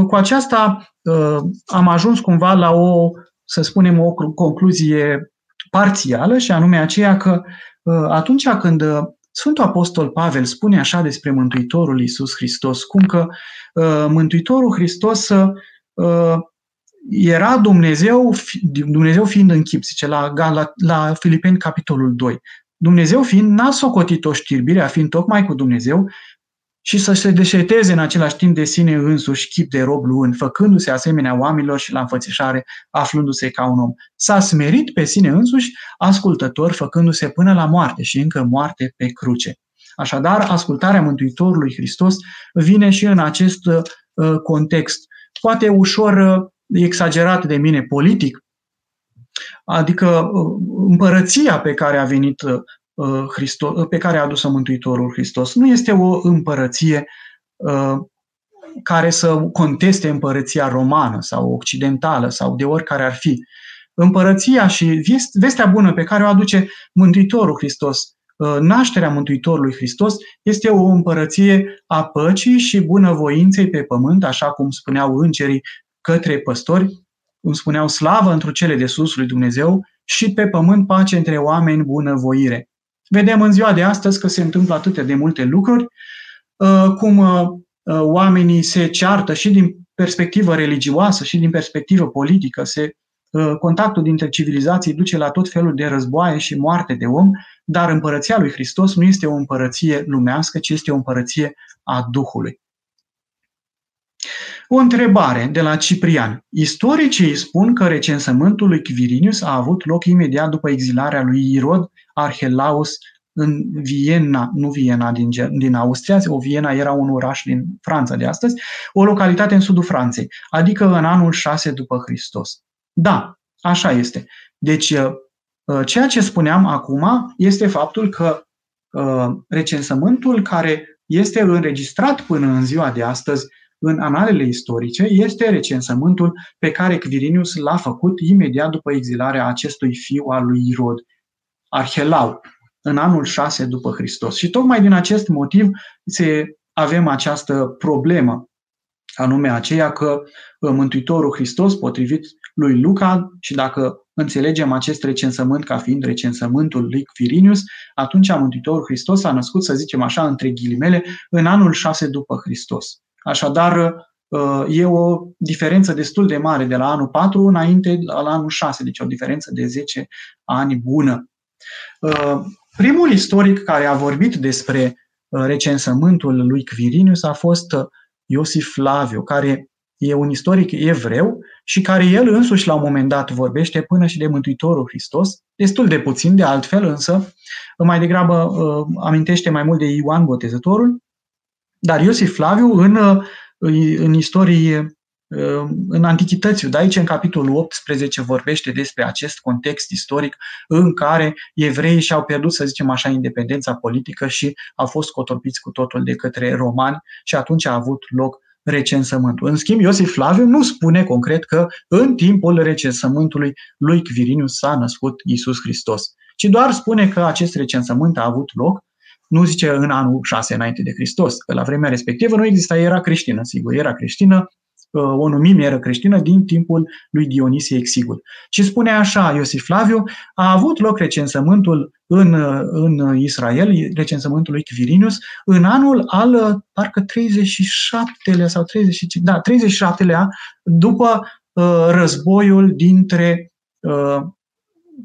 cu aceasta am ajuns cumva la o, să spunem, o concluzie parțială și anume aceea că atunci când Sfântul Apostol Pavel spune așa despre Mântuitorul Iisus Hristos, cum că Mântuitorul Hristos era Dumnezeu, Dumnezeu fiind în chip, zice la, la, la Filipeni capitolul 2. Dumnezeu fiind, n-a socotit o știrbire, a fiind tocmai cu Dumnezeu și să se deșeteze în același timp de sine însuși chip de rob luând, făcându-se asemenea oamenilor și la înfățișare, aflându-se ca un om. S-a smerit pe sine însuși, ascultător, făcându-se până la moarte și încă moarte pe cruce. Așadar, ascultarea Mântuitorului Hristos vine și în acest uh, context. Poate ușor uh, exagerat de mine politic, adică uh, împărăția pe care a venit uh, Hristos, uh, pe care a adus-o Mântuitorul Hristos, nu este o împărăție care să conteste împărăția romană sau occidentală sau de oricare ar fi. Împărăția și vestea bună pe care o aduce Mântuitorul Hristos, nașterea Mântuitorului Hristos, este o împărăție a păcii și bunăvoinței pe pământ, așa cum spuneau îngerii către păstori, cum spuneau, slavă într cele de sus lui Dumnezeu și pe pământ pace între oameni bunăvoire. Vedem în ziua de astăzi că se întâmplă atâtea de multe lucruri, uh, cum uh, uh, oamenii se ceartă și din perspectivă religioasă și din perspectivă politică, se, contactul dintre civilizații duce la tot felul de războaie și moarte de om, dar împărăția lui Hristos nu este o împărăție lumească, ci este o împărăție a Duhului. O întrebare de la Ciprian. Istoricii spun că recensământul lui Quirinius a avut loc imediat după exilarea lui Irod Arhelaus în Viena, nu Viena din, din Austria, o Viena era un oraș din Franța de astăzi, o localitate în sudul Franței, adică în anul 6 după Hristos. Da, așa este. Deci, uh, uh, ceea ce spuneam acum este faptul că uh, recensământul care este înregistrat până în ziua de astăzi în analele istorice este recensământul pe care Quirinius l-a făcut imediat după exilarea acestui fiu al lui Irod, Arhelau, în anul 6 după Hristos. Și tocmai din acest motiv se avem această problemă, anume aceea că uh, Mântuitorul Hristos, potrivit lui Luca, și dacă înțelegem acest recensământ ca fiind recensământul lui Quirinius, atunci Mântuitorul Hristos a născut, să zicem așa, între ghilimele, în anul 6 după Hristos. Așadar, uh, e o diferență destul de mare de la anul 4 înainte la anul 6, deci o diferență de 10 ani bună. Uh, primul istoric care a vorbit despre uh, recensământul lui Quirinius a fost Iosif Flaviu, care e un istoric evreu și care el însuși la un moment dat vorbește până și de Mântuitorul Hristos, destul de puțin de altfel însă, mai degrabă amintește mai mult de Ioan Botezătorul dar Iosif Flaviu, în, în istorie, în Antichități, de aici în capitolul 18 vorbește despre acest context istoric în care evreii și-au pierdut, să zicem așa, independența politică și au fost cotorpiți cu totul de către romani și atunci a avut loc recensământul. În schimb, Iosif Flaviu nu spune concret că în timpul recensământului lui Quirinius s-a născut Isus Hristos, ci doar spune că acest recensământ a avut loc nu zice în anul 6 înainte de Hristos, că la vremea respectivă nu exista era creștină, sigur, era creștină, uh, o numim era creștină din timpul lui Dionisie Exigul. Și spune așa, Iosif Flaviu, a avut loc recensământul în, uh, în Israel, recensământul lui Quirinius, în anul al, uh, parcă 37-lea sau 35, da, 37-lea, după uh, războiul dintre uh,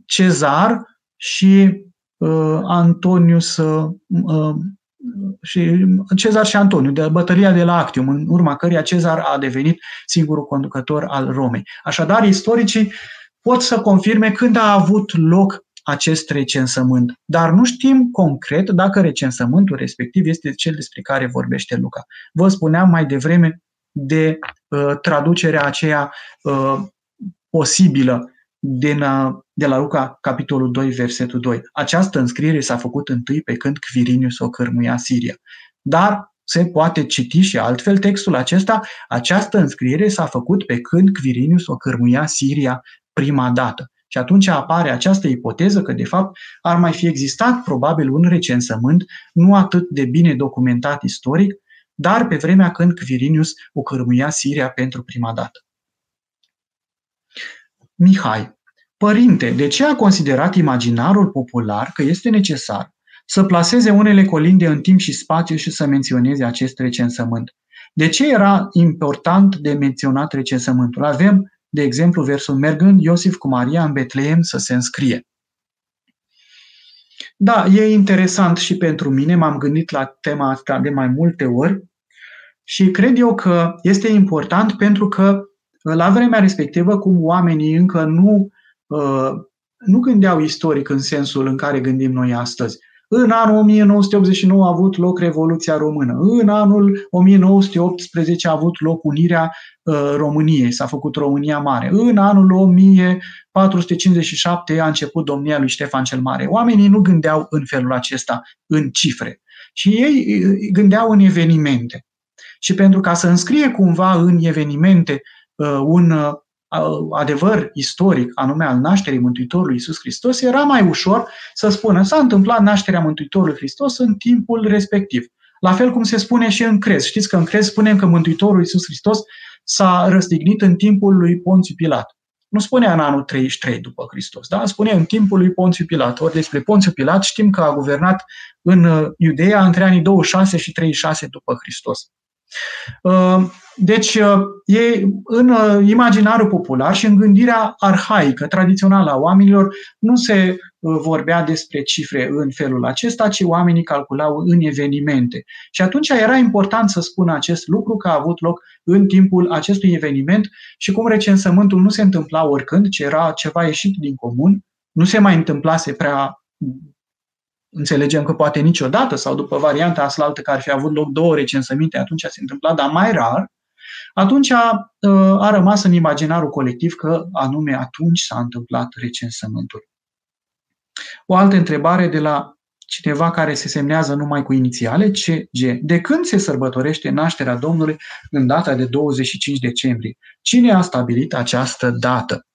Cezar și Uh, Antonius uh, uh, și Cezar și Antoniu, de bătălia de la Actium, în urma căreia Cezar a devenit singurul conducător al Romei. Așadar, istoricii pot să confirme când a avut loc acest recensământ, dar nu știm concret dacă recensământul respectiv este cel despre care vorbește Luca. Vă spuneam mai devreme de uh, traducerea aceea uh, posibilă din, uh, de la Luca, capitolul 2, versetul 2. Această înscriere s-a făcut întâi pe când Quirinius o cărmuia Siria. Dar se poate citi și altfel textul acesta, această înscriere s-a făcut pe când Quirinius o cărmuia Siria prima dată. Și atunci apare această ipoteză că, de fapt, ar mai fi existat probabil un recensământ nu atât de bine documentat istoric, dar pe vremea când Quirinius o cărmuia Siria pentru prima dată. Mihai. Părinte, de ce a considerat imaginarul popular că este necesar să plaseze unele colinde în timp și spațiu și să menționeze acest recensământ? De ce era important de menționat recensământul? Avem, de exemplu, versul mergând Iosif cu Maria în Betleem să se înscrie. Da, e interesant și pentru mine, m-am gândit la tema asta de mai multe ori și cred eu că este important pentru că la vremea respectivă, cum oamenii încă nu, uh, nu gândeau istoric în sensul în care gândim noi astăzi. În anul 1989 a avut loc Revoluția Română. În anul 1918 a avut loc unirea uh, României, s-a făcut România Mare. În anul 1457 a început domnia lui Ștefan cel Mare. Oamenii nu gândeau în felul acesta, în cifre, și ei uh, gândeau în evenimente. Și pentru ca să înscrie cumva în evenimente Uh, un uh, adevăr istoric, anume al nașterii Mântuitorului Isus Hristos, era mai ușor să spună s-a întâmplat nașterea Mântuitorului Hristos în timpul respectiv. La fel cum se spune și în crez. Știți că în crez spunem că Mântuitorul Isus Hristos s-a răstignit în timpul lui Ponțiu Pilat. Nu spunea în anul 33 după Hristos, da? spune în timpul lui Ponțiu Pilat. Ori despre Ponțiu Pilat știm că a guvernat în uh, Iudeea între anii 26 și 36 după Hristos. Uh, deci, uh, e în uh, imaginarul popular și în gândirea arhaică, tradițională a oamenilor, nu se vorbea despre cifre în felul acesta, ci oamenii calculau în evenimente. Și atunci era important să spună acest lucru că a avut loc în timpul acestui eveniment și cum recensământul nu se întâmpla oricând, ci era ceva ieșit din comun, nu se mai întâmplase prea înțelegem că poate niciodată sau după varianta aslaltă care ar fi avut loc două recensăminte, atunci se întâmpla, dar mai rar, atunci a, uh, a rămas în imaginarul colectiv că anume atunci s-a întâmplat recensământul. O altă întrebare de la cineva care se semnează numai cu inițiale, CG. De când se sărbătorește nașterea Domnului în data de 25 decembrie? Cine a stabilit această dată?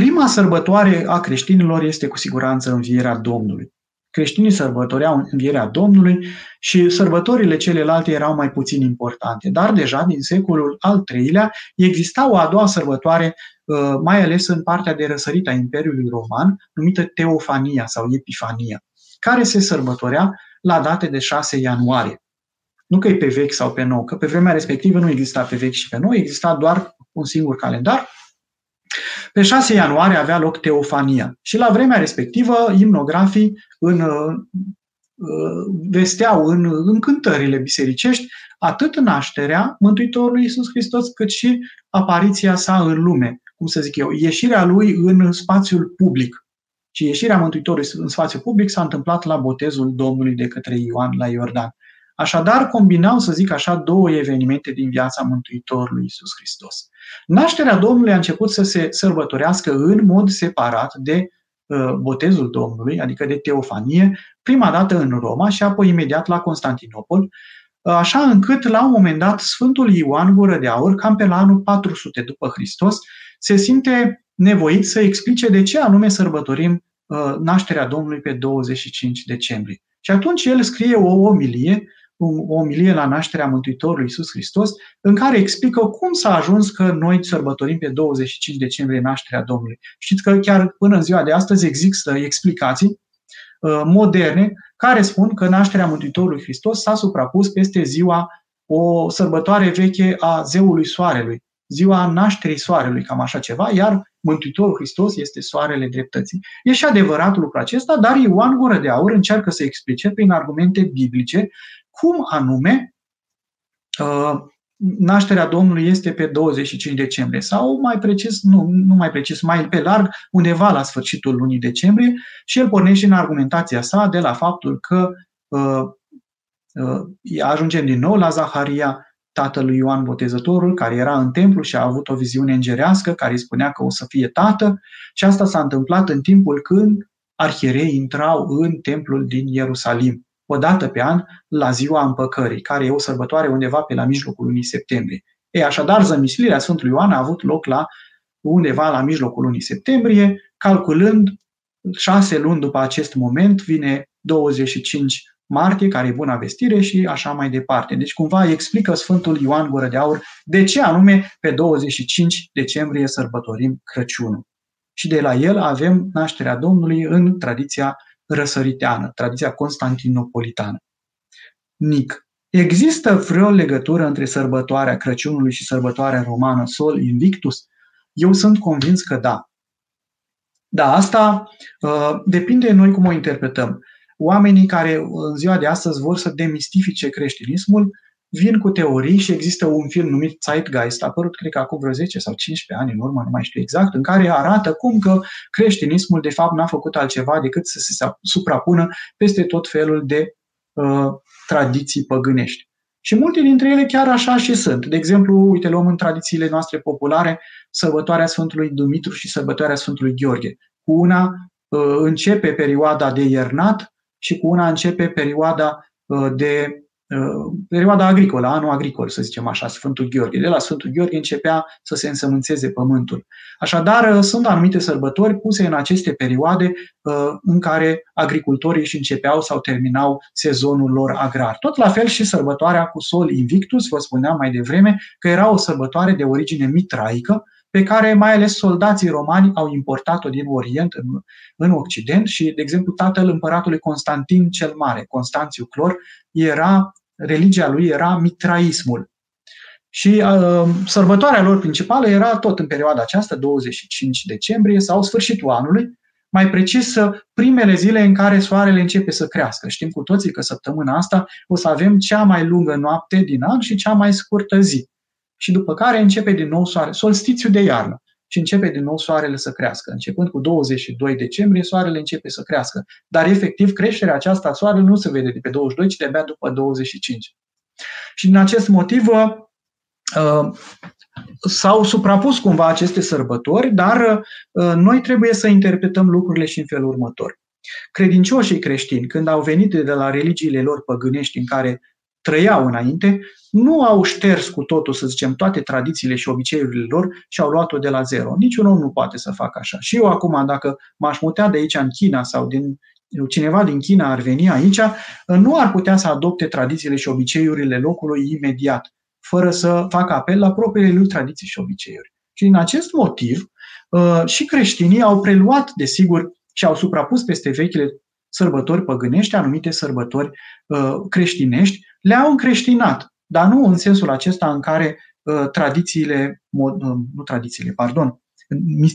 Uh, Prima sărbătoare a creștinilor este cu siguranță învierea Domnului. Creștinii sărbătoreau învierea Domnului și sărbătorile celelalte erau mai puțin importante. Dar deja din secolul al III-lea exista o a doua sărbătoare, uh, mai ales în partea de răsărit a Imperiului Roman, numită Teofania sau Epifania, care se sărbătorea la date de 6 ianuarie. Nu că e pe vechi sau pe nou, că pe vremea respectivă nu exista pe vechi și pe nou, exista doar un singur calendar, pe 6 ianuarie avea loc teofania și la vremea respectivă imnografii în, uh, vesteau în, în cântările bisericești atât nașterea Mântuitorului Iisus Hristos cât și apariția sa în lume, cum să zic eu, ieșirea lui în spațiul public. Și ieșirea Mântuitorului în spațiul public s-a întâmplat la botezul Domnului de către Ioan la Iordan. Așadar, combinau, să zic așa, două evenimente din viața Mântuitorului Isus Hristos. Nașterea Domnului a început să se sărbătorească în mod separat de uh, botezul Domnului, adică de teofanie, prima dată în Roma și apoi imediat la Constantinopol, uh, așa încât la un moment dat Sfântul Ioan Gură de Aur, cam pe la anul 400 după Hristos, se simte nevoit să explice de ce anume sărbătorim uh, nașterea Domnului pe 25 decembrie. Și atunci el scrie o omilie o omilie la nașterea Mântuitorului Iisus Hristos, în care explică cum s-a ajuns că noi sărbătorim pe 25 decembrie nașterea Domnului. Știți că chiar până în ziua de astăzi există explicații uh, moderne care spun că nașterea Mântuitorului Hristos s-a suprapus peste ziua o sărbătoare veche a zeului soarelui, ziua nașterii soarelui, cam așa ceva, iar Mântuitorul Hristos este soarele dreptății. E și adevărat lucrul acesta, dar Ioan Gură de Aur încearcă să explice prin argumente biblice cum anume uh, nașterea Domnului este pe 25 decembrie sau mai precis, nu, nu mai precis, mai pe larg, undeva la sfârșitul lunii decembrie și el pornește în argumentația sa de la faptul că uh, uh, ajungem din nou la Zaharia, tatălui Ioan Botezătorul, care era în templu și a avut o viziune îngerească care îi spunea că o să fie tată și asta s-a întâmplat în timpul când arhierei intrau în templul din Ierusalim o dată pe an la ziua împăcării, care e o sărbătoare undeva pe la mijlocul lunii septembrie. E, așadar, zămislirea Sfântului Ioan a avut loc la undeva la mijlocul lunii septembrie, calculând șase luni după acest moment, vine 25 martie, care e buna vestire și așa mai departe. Deci cumva explică Sfântul Ioan Gură de Aur de ce anume pe 25 decembrie sărbătorim Crăciunul. Și de la el avem nașterea Domnului în tradiția răsăriteană, tradiția constantinopolitană. Nic. Există vreo legătură între sărbătoarea Crăciunului și sărbătoarea romană Sol Invictus? Eu sunt convins că da. Da, asta uh, depinde de noi cum o interpretăm. Oamenii care în ziua de astăzi vor să demistifice creștinismul vin cu teorii și există un film numit Zeitgeist, a apărut cred că acum vreo 10 sau 15 ani în urmă, nu mai știu exact, în care arată cum că creștinismul de fapt n-a făcut altceva decât să se suprapună peste tot felul de uh, tradiții păgânești. Și multe dintre ele chiar așa și sunt. De exemplu, uite, luăm în tradițiile noastre populare sărbătoarea Sfântului Dumitru și sărbătoarea Sfântului Gheorghe. Cu una uh, începe perioada de iernat și cu una începe perioada uh, de Uh, perioada agricolă, anul agricol, să zicem așa, Sfântul Gheorghe. De la Sfântul Gheorghe începea să se însămânțeze pământul. Așadar, uh, sunt anumite sărbători puse în aceste perioade uh, în care agricultorii își începeau sau terminau sezonul lor agrar. Tot la fel și sărbătoarea cu Sol Invictus, vă spuneam mai devreme, că era o sărbătoare de origine mitraică, pe care mai ales soldații romani au importat-o din Orient în, în Occident și, de exemplu, tatăl împăratului Constantin cel Mare, Constanțiu Clor, era religia lui era mitraismul. Și uh, sărbătoarea lor principală era tot în perioada aceasta, 25 decembrie sau sfârșitul anului, mai precis primele zile în care soarele începe să crească. Știm cu toții că săptămâna asta o să avem cea mai lungă noapte din an și cea mai scurtă zi. Și după care începe din nou soare, solstițiu de iarnă și începe din nou soarele să crească. Începând cu 22 decembrie, soarele începe să crească. Dar efectiv creșterea aceasta a soarelui nu se vede de pe 22, ci de-abia după 25. Și din acest motiv uh, s-au suprapus cumva aceste sărbători, dar uh, noi trebuie să interpretăm lucrurile și în felul următor. Credincioșii creștini, când au venit de la religiile lor păgânești în care trăiau înainte, nu au șters cu totul, să zicem, toate tradițiile și obiceiurile lor și au luat-o de la zero. Niciun om nu poate să facă așa. Și eu acum, dacă m-aș mutea de aici în China sau din cineva din China ar veni aici, nu ar putea să adopte tradițiile și obiceiurile locului imediat, fără să facă apel la propriile lui tradiții și obiceiuri. Și din acest motiv, uh, și creștinii au preluat, desigur, și au suprapus peste vechile sărbători păgânești, anumite sărbători uh, creștinești, le-au încreștinat, dar nu în sensul acesta în care uh, tradițiile, uh, nu tradițiile, pardon,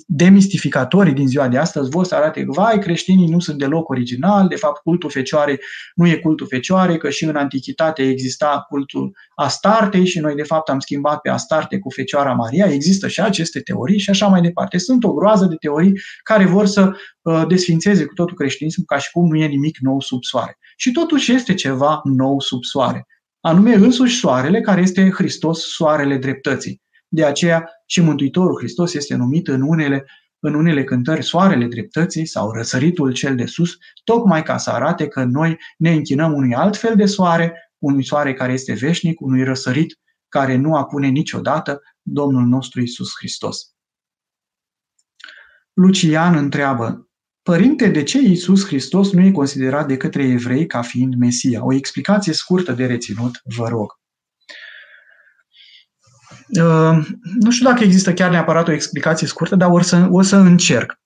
demistificatorii din ziua de astăzi vor să arate că, vai, creștinii nu sunt deloc originali, de fapt cultul fecioare nu e cultul fecioare, că și în antichitate exista cultul Astartei și noi de fapt am schimbat pe Astarte cu Fecioara Maria, există și aceste teorii și așa mai departe. Sunt o groază de teorii care vor să uh, desfințeze cu totul creștinismul ca și cum nu e nimic nou sub soare. Și totuși este ceva nou sub soare anume însuși soarele, care este Hristos, soarele dreptății. De aceea și Mântuitorul Hristos este numit în unele, în unele cântări soarele dreptății sau răsăritul cel de sus, tocmai ca să arate că noi ne închinăm unui alt fel de soare, unui soare care este veșnic, unui răsărit care nu apune niciodată Domnul nostru Isus Hristos. Lucian întreabă, Părinte, de ce Iisus Hristos nu e considerat de către evrei ca fiind Mesia? O explicație scurtă de reținut, vă rog. Uh, nu știu dacă există chiar neapărat o explicație scurtă, dar o să, o să încerc.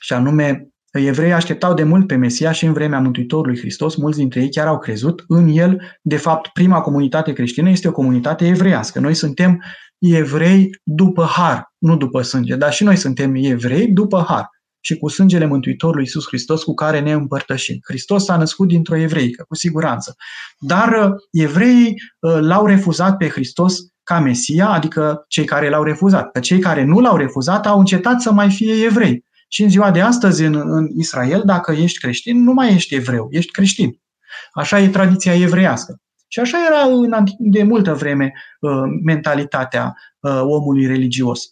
Și anume, evreii așteptau de mult pe Mesia și în vremea Mântuitorului Hristos, mulți dintre ei chiar au crezut în el. De fapt, prima comunitate creștină este o comunitate evreiască. Noi suntem evrei după har, nu după sânge, dar și noi suntem evrei după har și cu sângele Mântuitorului Iisus Hristos cu care ne împărtășim. Hristos s-a născut dintr-o evreică, cu siguranță. Dar uh, evreii uh, l-au refuzat pe Hristos ca Mesia, adică cei care l-au refuzat. Că cei care nu l-au refuzat au încetat să mai fie evrei. Și în ziua de astăzi, în, în Israel, dacă ești creștin, nu mai ești evreu, ești creștin. Așa e tradiția evreiască. Și așa era în, de multă vreme uh, mentalitatea uh, omului religios.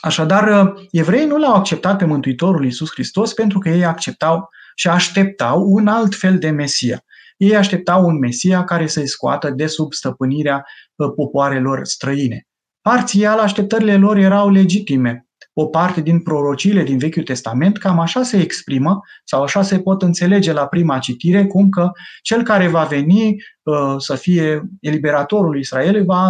Așadar, uh, evreii nu l-au acceptat pe Mântuitorul Iisus Hristos pentru că ei acceptau și așteptau un alt fel de Mesia. Ei așteptau un Mesia care să-i scoată de sub stăpânirea popoarelor străine. Parțial, așteptările lor erau legitime, o parte din prorociile din Vechiul Testament, cam așa se exprimă sau așa se pot înțelege la prima citire, cum că cel care va veni uh, să fie eliberatorul Israelului va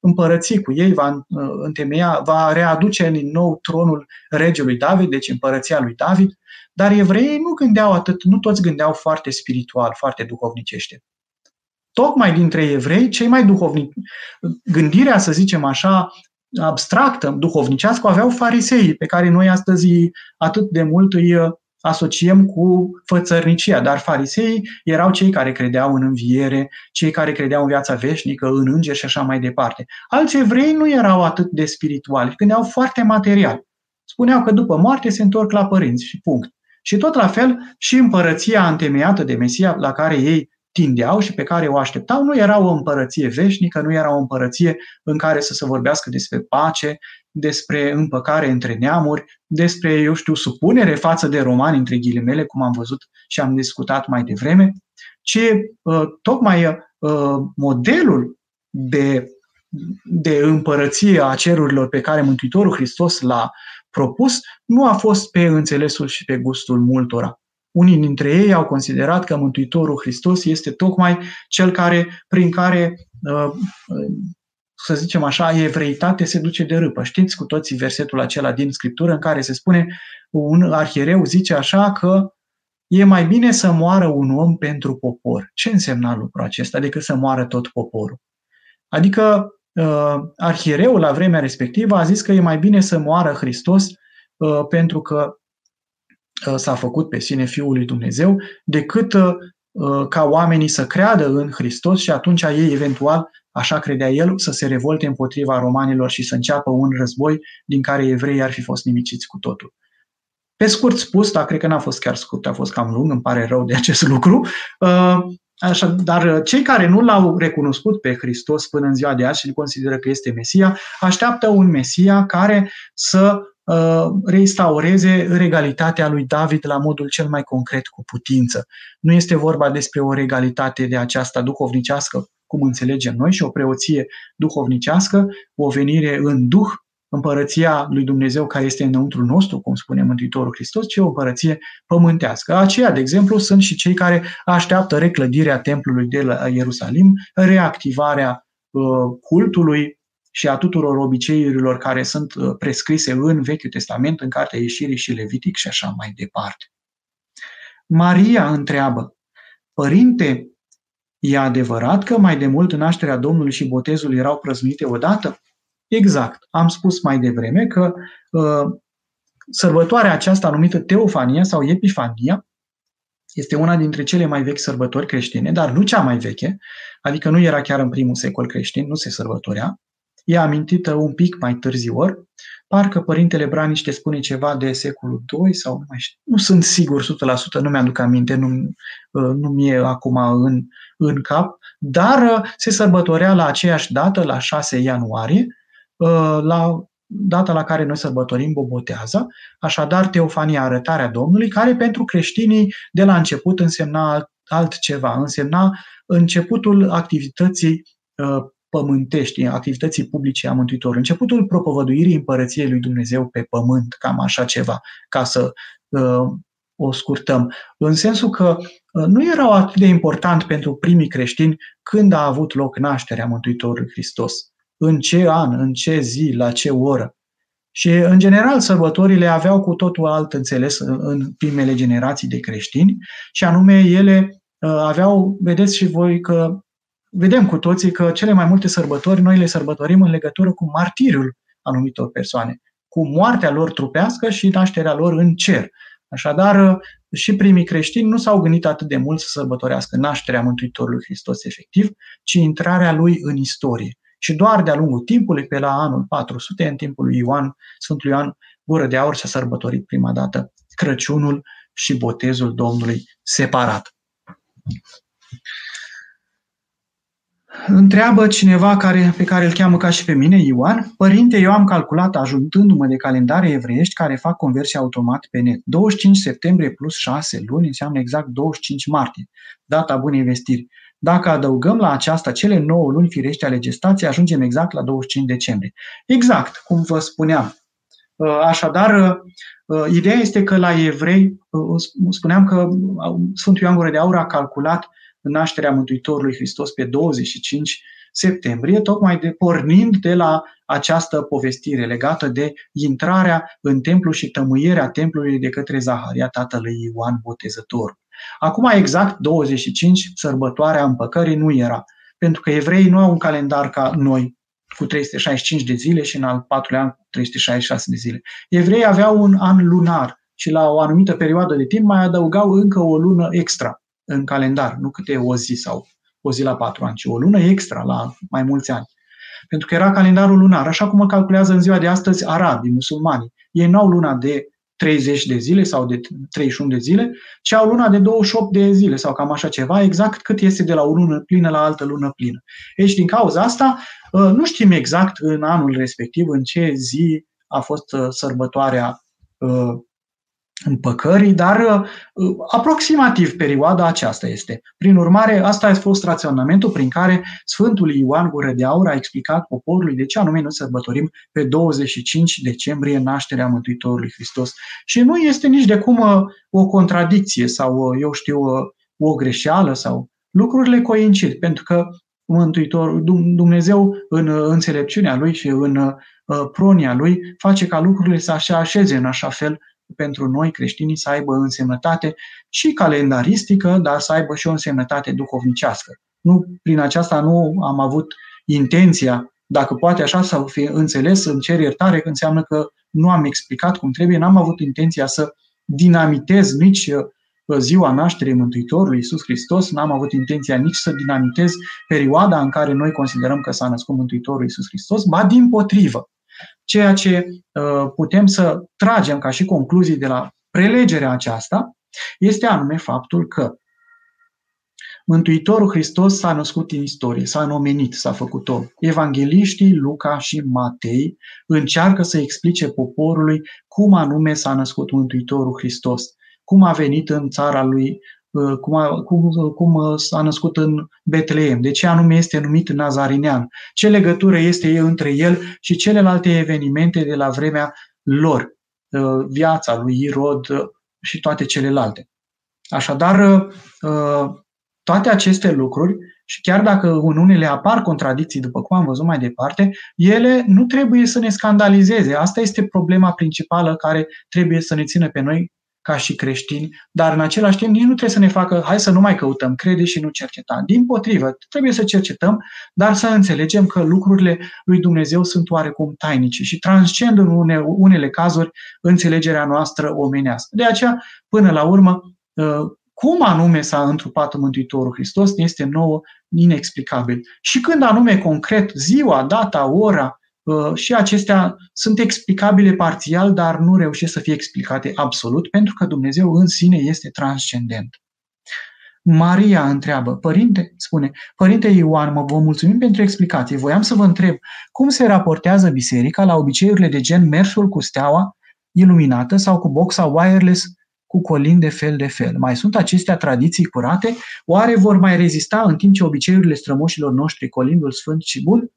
împărăți cu ei, va uh, întemeia, va readuce din nou tronul regelui David, deci împărăția lui David, dar evreii nu gândeau atât, nu toți gândeau foarte spiritual, foarte duhovnicește. Tocmai dintre evrei, cei mai duhovnici, gândirea, să zicem așa, abstractă, duhovnicească, aveau farisei, pe care noi astăzi atât de mult îi uh, asociem cu fățărnicia, dar farisei erau cei care credeau în înviere, cei care credeau în viața veșnică, în îngeri și așa mai departe. Alți evrei nu erau atât de spirituali, gândeau foarte material. Spuneau că după moarte se întorc la părinți și punct. Și tot la fel și împărăția întemeiată de Mesia la care ei tindeau și pe care o așteptau nu era o împărăție veșnică, nu era o împărăție în care să se vorbească despre pace, despre împăcare între neamuri, despre, eu știu, supunere față de romani, între ghilimele, cum am văzut și am discutat mai devreme, ci uh, tocmai uh, modelul de, de împărăție a cerurilor pe care Mântuitorul Hristos l-a propus nu a fost pe înțelesul și pe gustul multora. Unii dintre ei au considerat că Mântuitorul Hristos este tocmai cel care, prin care, uh, să zicem așa, evreitate se duce de râpă. Știți cu toții versetul acela din Scriptură în care se spune, un arhiereu zice așa că e mai bine să moară un om pentru popor. Ce însemna lucrul acesta decât să moară tot poporul? Adică uh, arhiereul la vremea respectivă a zis că e mai bine să moară Hristos uh, pentru că Uh, s-a făcut pe sine Fiul lui Dumnezeu, decât uh, uh, ca oamenii să creadă în Hristos și atunci ei eventual, așa credea el, să se revolte împotriva romanilor și să înceapă un război din care evreii ar fi fost nimiciți cu totul. Pe scurt spus, dar cred că n-a fost chiar scurt, a fost cam lung, îmi pare rău de acest lucru, Așa, dar cei care nu l-au recunoscut pe Hristos până în ziua de azi și îl consideră că este Mesia, așteaptă un Mesia care să Uh, reinstaureze regalitatea lui David la modul cel mai concret cu putință. Nu este vorba despre o regalitate de aceasta duhovnicească, cum înțelegem noi, și o preoție duhovnicească, o venire în duh, împărăția lui Dumnezeu care este înăuntru nostru, cum spune Mântuitorul Hristos, ci o împărăție pământească. Aceia, de exemplu, sunt și cei care așteaptă reclădirea templului de la Ierusalim, reactivarea uh, cultului, și a tuturor obiceiurilor care sunt uh, prescrise în Vechiul Testament, în Cartea Ieșirii și Levitic și așa mai departe. Maria întreabă, Părinte, e adevărat că mai de mult nașterea Domnului și botezul erau prăznuite odată? Exact. Am spus mai devreme că uh, sărbătoarea aceasta numită Teofania sau Epifania este una dintre cele mai vechi sărbători creștine, dar nu cea mai veche, adică nu era chiar în primul secol creștin, nu se sărbătorea, e amintită un pic mai târziu, parcă Părintele Braniște spune ceva de secolul II sau nu mai știu. Nu sunt sigur 100%, nu mi-aduc aminte, nu, uh, nu mi-e acum în, în cap, dar uh, se sărbătorea la aceeași dată, la 6 ianuarie, uh, la data la care noi sărbătorim Boboteaza, așadar Teofania, arătarea Domnului, care pentru creștinii de la început însemna altceva, însemna începutul activității pământești, activității publice a Mântuitorului, începutul propovăduirii împărăției lui Dumnezeu pe pământ, cam așa ceva, ca să uh, o scurtăm. În sensul că uh, nu era atât de important pentru primii creștini când a avut loc nașterea Mântuitorului Hristos, în ce an, în ce zi, la ce oră. Și, în general, sărbătorile aveau cu totul alt înțeles în primele generații de creștini, și anume ele uh, aveau, vedeți și voi că vedem cu toții că cele mai multe sărbători noi le sărbătorim în legătură cu martiriul anumitor persoane, cu moartea lor trupească și nașterea lor în cer. Așadar, și primii creștini nu s-au gândit atât de mult să sărbătorească nașterea Mântuitorului Hristos efectiv, ci intrarea lui în istorie. Și doar de-a lungul timpului, pe la anul 400, în timpul lui Ioan, Sfântul Ioan Gură de Aur s-a sărbătorit prima dată Crăciunul și botezul Domnului separat. Întreabă cineva care, pe care îl cheamă ca și pe mine, Ioan, Părinte, eu am calculat, ajuntându-mă de calendare evreiești care fac conversie automat pe net. 25 septembrie plus 6 luni înseamnă exact 25 martie, data bunei vestiri. Dacă adăugăm la aceasta cele 9 luni firești ale gestației, ajungem exact la 25 decembrie. Exact, cum vă spuneam. Așadar, ideea este că la evrei, spuneam că Sfântul Ioan Gură de Aur a calculat nașterea Mântuitorului Hristos pe 25 septembrie, tocmai de pornind de la această povestire legată de intrarea în templu și tămâierea templului de către Zaharia, tatălui Ioan Botezător. Acum exact 25, sărbătoarea împăcării nu era, pentru că evreii nu au un calendar ca noi, cu 365 de zile și în al patrulea an 366 de zile. Evreii aveau un an lunar și la o anumită perioadă de timp mai adăugau încă o lună extra în calendar, nu câte o zi sau o zi la patru ani, ci o lună extra la mai mulți ani. Pentru că era calendarul lunar, așa cum îl calculează în ziua de astăzi arabii, musulmani. Ei nu au luna de 30 de zile sau de 31 de zile, ci au luna de 28 de zile sau cam așa ceva, exact cât este de la o lună plină la altă lună plină. Deci, din cauza asta, ă, nu știm exact în anul respectiv în ce zi a fost ă, sărbătoarea ă, împăcării, dar uh, aproximativ perioada aceasta este. Prin urmare, asta a fost raționamentul prin care Sfântul Ioan Gură de Aur a explicat poporului de ce anume nu sărbătorim pe 25 decembrie nașterea Mântuitorului Hristos. Și nu este nici de cum uh, o contradicție sau, uh, eu știu, o greșeală sau lucrurile coincid, pentru că Mântuitor, Dumnezeu în înțelepciunea Lui și în pronia Lui face ca lucrurile să așa așeze în așa fel pentru noi creștinii să aibă însemnătate și calendaristică, dar să aibă și o însemnătate duhovnicească. Nu, prin aceasta nu am avut intenția, dacă poate așa să fie înțeles, în cer iertare, că înseamnă că nu am explicat cum trebuie, n-am avut intenția să dinamitez nici uh, ziua nașterii Mântuitorului Iisus Hristos, n-am avut intenția nici să dinamitez perioada în care noi considerăm că s-a născut Mântuitorul Iisus Hristos, ba din potrivă. Ceea ce uh, putem să tragem ca și concluzii de la prelegerea aceasta este anume faptul că Mântuitorul Hristos s-a născut în istorie, s-a înomenit, s-a făcut om. Evangeliștii Luca și Matei încearcă să explice poporului cum anume s-a născut Mântuitorul Hristos, cum a venit în țara lui Uh, cum, a, cum, cum uh, s-a născut în Betleem, de ce anume este numit Nazarinean, ce legătură este între el și celelalte evenimente de la vremea lor, uh, viața lui Irod și toate celelalte. Așadar, toate aceste lucruri, și chiar dacă în unele apar contradicții, după cum am văzut mai departe, ele nu trebuie să ne scandalizeze. Asta este problema principală care trebuie să ne țină pe noi ca și creștini, dar în același timp nici nu trebuie să ne facă, hai să nu mai căutăm, crede și nu cerceta. Din potrivă, trebuie să cercetăm, dar să înțelegem că lucrurile lui Dumnezeu sunt oarecum tainice și transcend în une, unele cazuri înțelegerea noastră omenească. De aceea, până la urmă, ă, cum anume s-a întrupat Mântuitorul Hristos este nouă inexplicabil. Și când anume concret, ziua, data, ora, Uh, și acestea sunt explicabile parțial, dar nu reușesc să fie explicate absolut, pentru că Dumnezeu în sine este transcendent. Maria întreabă, părinte, spune, părinte Ioan, mă vă mulțumim pentru explicație. Voiam să vă întreb, cum se raportează biserica la obiceiurile de gen mersul cu steaua iluminată sau cu boxa wireless cu colin de fel de fel. Mai sunt acestea tradiții curate? Oare vor mai rezista în timp ce obiceiurile strămoșilor noștri colindul sfânt și bun?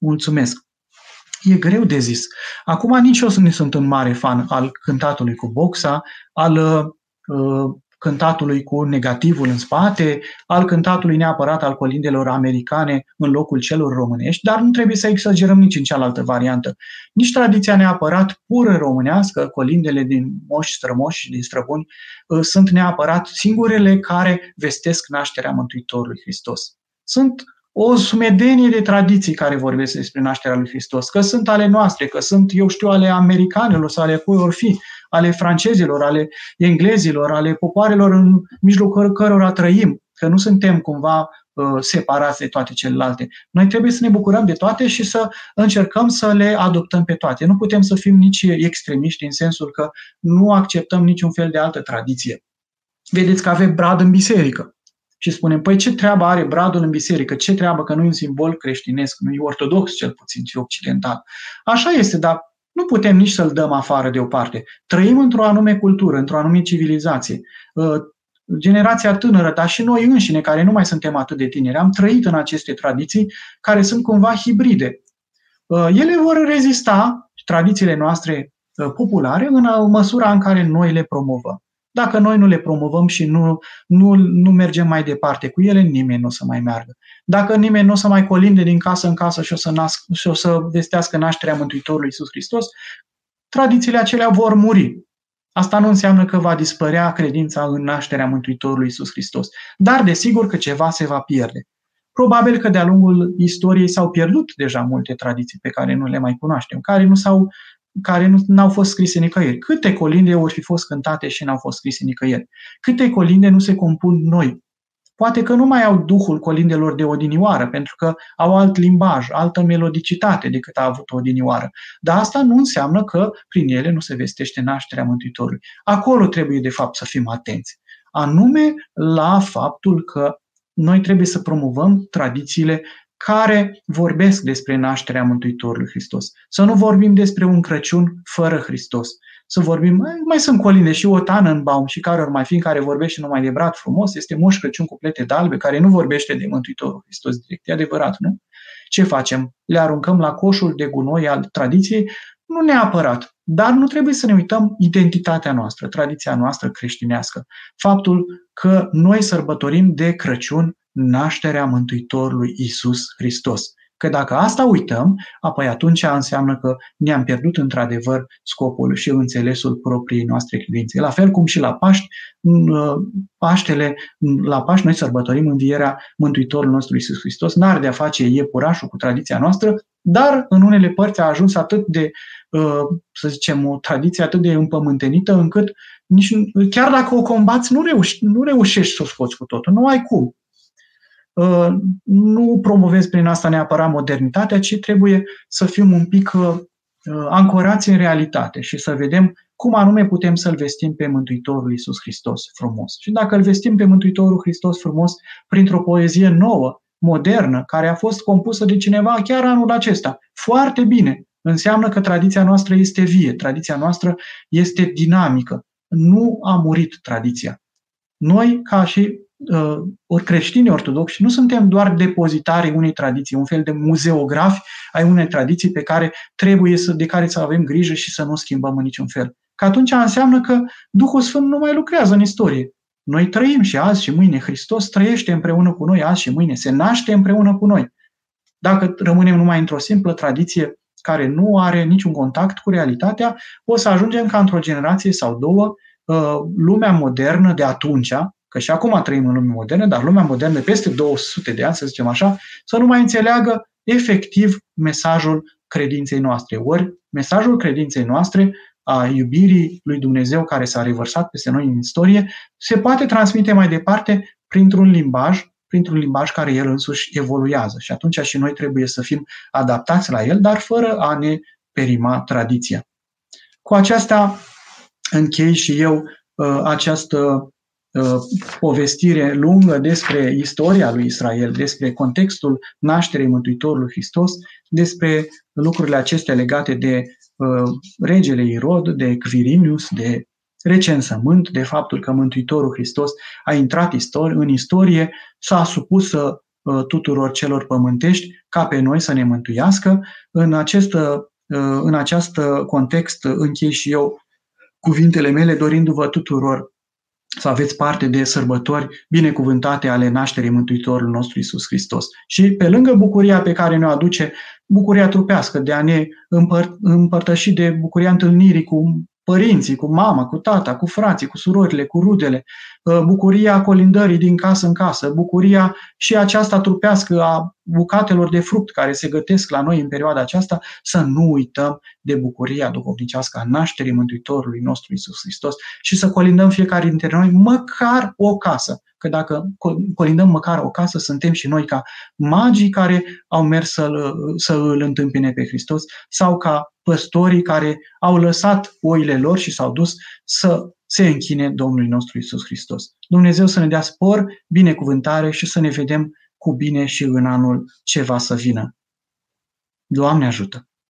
Mulțumesc! E greu de zis. Acum nici eu nu sunt un mare fan al cântatului cu boxa, al uh, cântatului cu negativul în spate, al cântatului neapărat al colindelor americane în locul celor românești, dar nu trebuie să exagerăm nici în cealaltă variantă. Nici tradiția neapărat pură românească, colindele din moși strămoși și din străbuni, uh, sunt neapărat singurele care vestesc nașterea Mântuitorului Hristos. Sunt o sumedenie de tradiții care vorbesc despre nașterea lui Hristos, că sunt ale noastre, că sunt, eu știu, ale americanilor sau ale cui or fi, ale francezilor, ale englezilor, ale popoarelor în mijlocul cărora trăim, că nu suntem cumva uh, separați de toate celelalte. Noi trebuie să ne bucurăm de toate și să încercăm să le adoptăm pe toate. Nu putem să fim nici extremiști în sensul că nu acceptăm niciun fel de altă tradiție. Vedeți că avem brad în biserică. Și spunem, păi ce treabă are bradul în biserică? Ce treabă că nu e un simbol creștinesc, nu e ortodox cel puțin, ci occidental. Așa este, dar nu putem nici să-l dăm afară de o parte. Trăim într-o anume cultură, într-o anume civilizație. Uh, generația tânără, dar și noi înșine, care nu mai suntem atât de tineri, am trăit în aceste tradiții care sunt cumva hibride. Uh, ele vor rezista, tradițiile noastre uh, populare, în măsura în care noi le promovăm. Dacă noi nu le promovăm și nu, nu, nu mergem mai departe cu ele, nimeni nu o să mai meargă. Dacă nimeni nu o să mai colinde din casă în casă și o să, nasc, și o să vestească nașterea Mântuitorului Iisus Hristos, tradițiile acelea vor muri. Asta nu înseamnă că va dispărea credința în nașterea Mântuitorului Iisus Hristos, dar desigur că ceva se va pierde. Probabil că de-a lungul istoriei s-au pierdut deja multe tradiții pe care nu le mai cunoaștem, care nu s-au care nu au fost scrise nicăieri. Câte colinde au fi fost cântate și n-au fost scrise nicăieri? Câte colinde nu se compun noi? Poate că nu mai au duhul colindelor de odinioară, pentru că au alt limbaj, altă melodicitate decât a avut odinioară. Dar asta nu înseamnă că prin ele nu se vestește nașterea Mântuitorului. Acolo trebuie, de fapt, să fim atenți. Anume la faptul că noi trebuie să promovăm tradițiile care vorbesc despre nașterea Mântuitorului Hristos. Să nu vorbim despre un Crăciun fără Hristos. Să vorbim, mai, mai sunt colinde și o tană în baum și care ori mai fi în care vorbește numai de brat frumos, este Moș Crăciun cu plete dalbe, care nu vorbește de Mântuitorul Hristos direct. E adevărat, nu? Ce facem? Le aruncăm la coșul de gunoi al tradiției? Nu neapărat, dar nu trebuie să ne uităm identitatea noastră, tradiția noastră creștinească. Faptul că noi sărbătorim de Crăciun nașterea Mântuitorului Isus Hristos. Că dacă asta uităm, apoi atunci înseamnă că ne-am pierdut într-adevăr scopul și înțelesul propriei noastre credințe. La fel cum și la Paști, uh, Paștele, la Paști noi sărbătorim învierea Mântuitorului nostru Isus Hristos. N-are de a face iepurașul cu tradiția noastră, dar în unele părți a ajuns atât de, uh, să zicem, o tradiție atât de împământenită încât nici, chiar dacă o combați, nu, reuși, nu reușești să o scoți cu totul. Nu ai cum. Uh, nu promovezi prin asta neapărat modernitatea, ci trebuie să fim un pic uh, ancorați în realitate și să vedem cum anume putem să-L vestim pe Mântuitorul Iisus Hristos frumos. Și dacă îl vestim pe Mântuitorul Hristos frumos printr-o poezie nouă, modernă, care a fost compusă de cineva chiar anul acesta, foarte bine, înseamnă că tradiția noastră este vie, tradiția noastră este dinamică. Nu a murit tradiția. Noi, ca și uh, ori creștini ortodoxi, nu suntem doar depozitari unei tradiții, un fel de muzeografi ai unei tradiții pe care trebuie să, de care să avem grijă și să nu schimbăm în niciun fel. Că atunci înseamnă că Duhul Sfânt nu mai lucrează în istorie. Noi trăim și azi și mâine. Hristos trăiește împreună cu noi azi și mâine. Se naște împreună cu noi. Dacă rămânem numai într-o simplă tradiție care nu are niciun contact cu realitatea, o să ajungem ca într-o generație sau două, uh, lumea modernă de atunci, că și acum trăim în lume modernă, dar lumea modernă peste 200 de ani, să zicem așa, să nu mai înțeleagă efectiv mesajul credinței noastre. Ori mesajul credinței noastre a iubirii lui Dumnezeu care s-a revărsat peste noi în istorie, se poate transmite mai departe printr-un limbaj, printr-un limbaj care el însuși evoluează. Și atunci și noi trebuie să fim adaptați la el, dar fără a ne perima tradiția. Cu aceasta închei și eu uh, această Uh, povestire lungă despre istoria lui Israel, despre contextul nașterii Mântuitorului Hristos, despre lucrurile acestea legate de uh, regele Irod, de Quirinius, de recensământ, de faptul că Mântuitorul Hristos a intrat în istorie, s-a supus uh, tuturor celor pământești ca pe noi să ne mântuiască. În acest, uh, în acest context închei și eu cuvintele mele dorindu-vă tuturor să aveți parte de sărbători binecuvântate ale nașterii Mântuitorului nostru Isus Hristos. Și pe lângă bucuria pe care ne-o aduce, bucuria trupească de a ne împăr- împărtăși de bucuria întâlnirii cu părinții, cu mama, cu tata, cu frații, cu surorile, cu rudele, uh, bucuria colindării din casă în casă, bucuria și aceasta trupească a bucatelor de fruct care se gătesc la noi în perioada aceasta, să nu uităm de bucuria duhovnicească a nașterii Mântuitorului nostru Isus Hristos și să colindăm fiecare dintre noi măcar o casă. Că dacă colindăm măcar o casă, suntem și noi ca magii care au mers să-l, să îl întâmpine pe Hristos sau ca păstorii care au lăsat oile lor și s-au dus să se închine Domnului nostru Isus Hristos. Dumnezeu să ne dea spor, binecuvântare și să ne vedem cu bine și în anul ce va să vină. Doamne ajută!